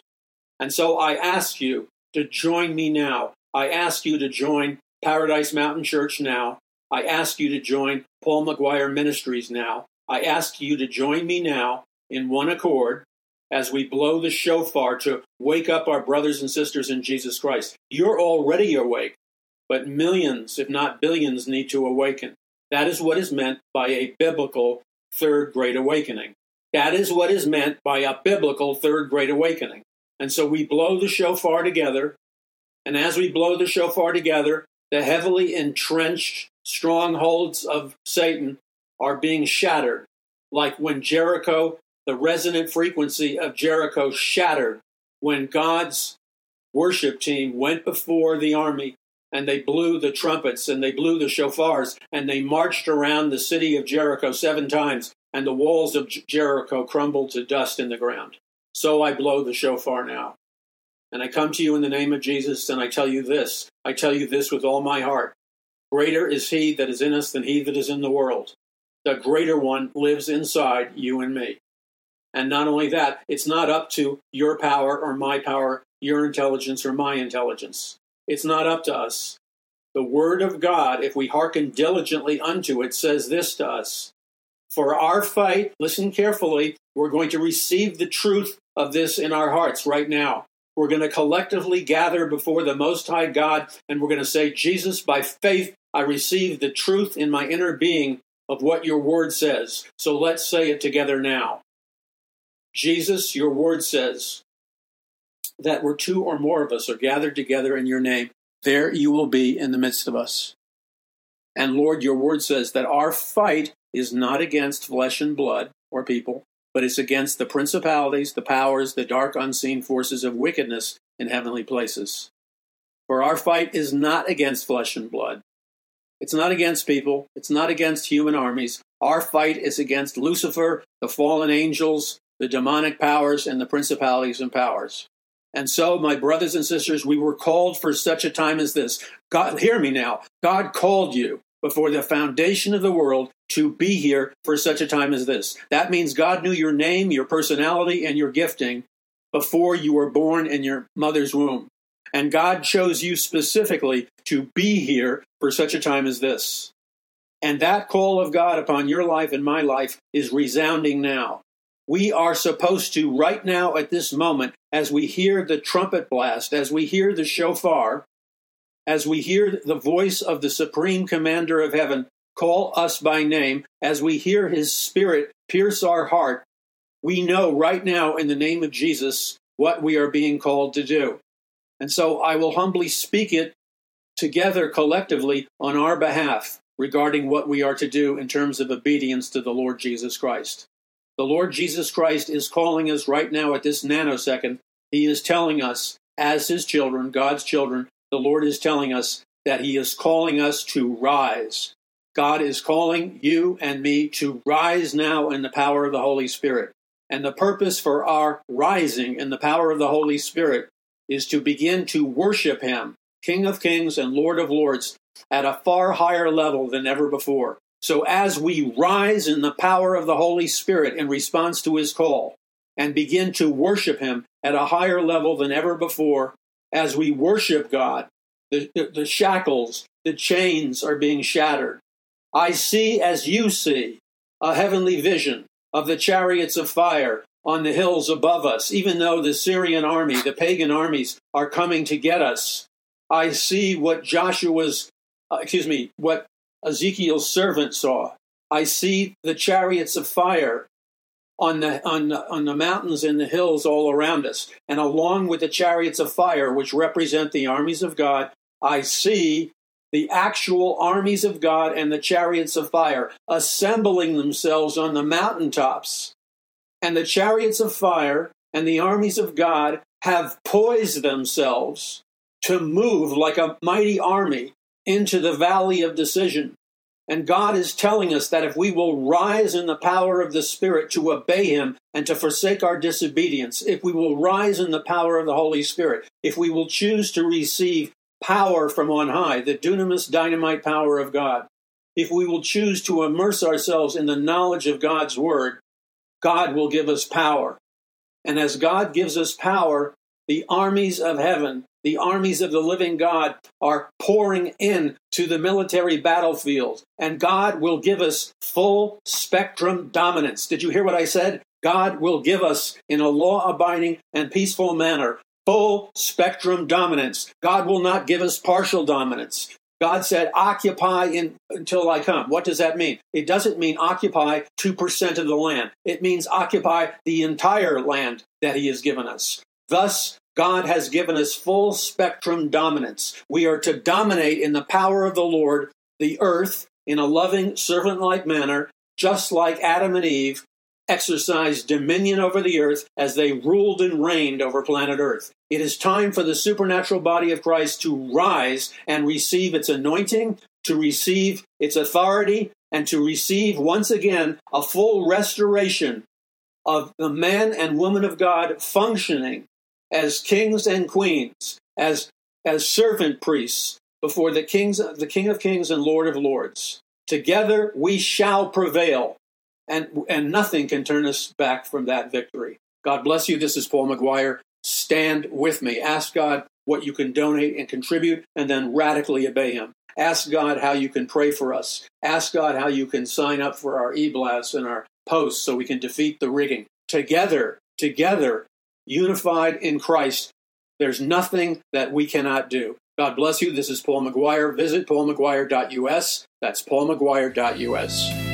And so I ask you to join me now. I ask you to join Paradise Mountain Church now. I ask you to join Paul McGuire Ministries now. I ask you to join me now in one accord as we blow the shofar to wake up our brothers and sisters in Jesus Christ. You're already awake, but millions, if not billions, need to awaken. That is what is meant by a biblical third great awakening. That is what is meant by a biblical third great awakening. And so we blow the shofar together. And as we blow the shofar together, the heavily entrenched strongholds of Satan are being shattered, like when Jericho the resonant frequency of Jericho shattered when God's worship team went before the army and they blew the trumpets and they blew the shofars and they marched around the city of Jericho seven times and the walls of Jericho crumbled to dust in the ground. So I blow the shofar now. And I come to you in the name of Jesus and I tell you this. I tell you this with all my heart. Greater is he that is in us than he that is in the world. The greater one lives inside you and me. And not only that, it's not up to your power or my power, your intelligence or my intelligence. It's not up to us. The Word of God, if we hearken diligently unto it, says this to us For our fight, listen carefully, we're going to receive the truth of this in our hearts right now. We're going to collectively gather before the Most High God and we're going to say, Jesus, by faith, I receive the truth in my inner being of what your word says. So let's say it together now. Jesus, your word says that where two or more of us are gathered together in your name, there you will be in the midst of us. And Lord, your word says that our fight is not against flesh and blood or people, but it's against the principalities, the powers, the dark unseen forces of wickedness in heavenly places. For our fight is not against flesh and blood. It's not against people. It's not against human armies. Our fight is against Lucifer, the fallen angels, the demonic powers and the principalities and powers. And so, my brothers and sisters, we were called for such a time as this. God, hear me now. God called you before the foundation of the world to be here for such a time as this. That means God knew your name, your personality, and your gifting before you were born in your mother's womb. And God chose you specifically to be here for such a time as this. And that call of God upon your life and my life is resounding now we are supposed to, right now at this moment, as we hear the trumpet blast, as we hear the shofar, as we hear the voice of the supreme commander of heaven call us by name, as we hear his spirit pierce our heart, we know right now in the name of Jesus what we are being called to do. And so I will humbly speak it together collectively on our behalf regarding what we are to do in terms of obedience to the Lord Jesus Christ. The Lord Jesus Christ is calling us right now at this nanosecond. He is telling us, as His children, God's children, the Lord is telling us that He is calling us to rise. God is calling you and me to rise now in the power of the Holy Spirit. And the purpose for our rising in the power of the Holy Spirit is to begin to worship Him, King of Kings and Lord of Lords, at a far higher level than ever before. So as we rise in the power of the Holy Spirit in response to his call and begin to worship him at a higher level than ever before, as we worship God, the, the, the shackles, the chains are being shattered. I see as you see a heavenly vision of the chariots of fire on the hills above us, even though the Syrian army, the pagan armies, are coming to get us. I see what Joshua's, uh, excuse me, what Ezekiel's servant saw. I see the chariots of fire on the, on, the, on the mountains and the hills all around us. And along with the chariots of fire, which represent the armies of God, I see the actual armies of God and the chariots of fire assembling themselves on the mountaintops. And the chariots of fire and the armies of God have poised themselves to move like a mighty army into the valley of decision. And God is telling us that if we will rise in the power of the Spirit to obey Him and to forsake our disobedience, if we will rise in the power of the Holy Spirit, if we will choose to receive power from on high, the dunamis dynamite power of God, if we will choose to immerse ourselves in the knowledge of God's Word, God will give us power. And as God gives us power, the armies of heaven, the armies of the living God, are pouring in to the military battlefield. And God will give us full spectrum dominance. Did you hear what I said? God will give us, in a law abiding and peaceful manner, full spectrum dominance. God will not give us partial dominance. God said, occupy in, until I come. What does that mean? It doesn't mean occupy 2% of the land. It means occupy the entire land that He has given us. Thus, God has given us full spectrum dominance. We are to dominate in the power of the Lord, the earth, in a loving, servant like manner, just like Adam and Eve exercised dominion over the earth as they ruled and reigned over planet Earth. It is time for the supernatural body of Christ to rise and receive its anointing, to receive its authority, and to receive once again a full restoration of the man and woman of God functioning as kings and queens, as, as servant priests before the kings, the King of Kings and Lord of Lords. Together we shall prevail and, and nothing can turn us back from that victory. God bless you. This is Paul McGuire. Stand with me. Ask God what you can donate and contribute, and then radically obey Him. Ask God how you can pray for us. Ask God how you can sign up for our e blasts and our posts so we can defeat the rigging. Together, together, unified in Christ, there's nothing that we cannot do. God bless you. This is Paul McGuire. Visit paulmcguire.us. That's paulmcguire.us.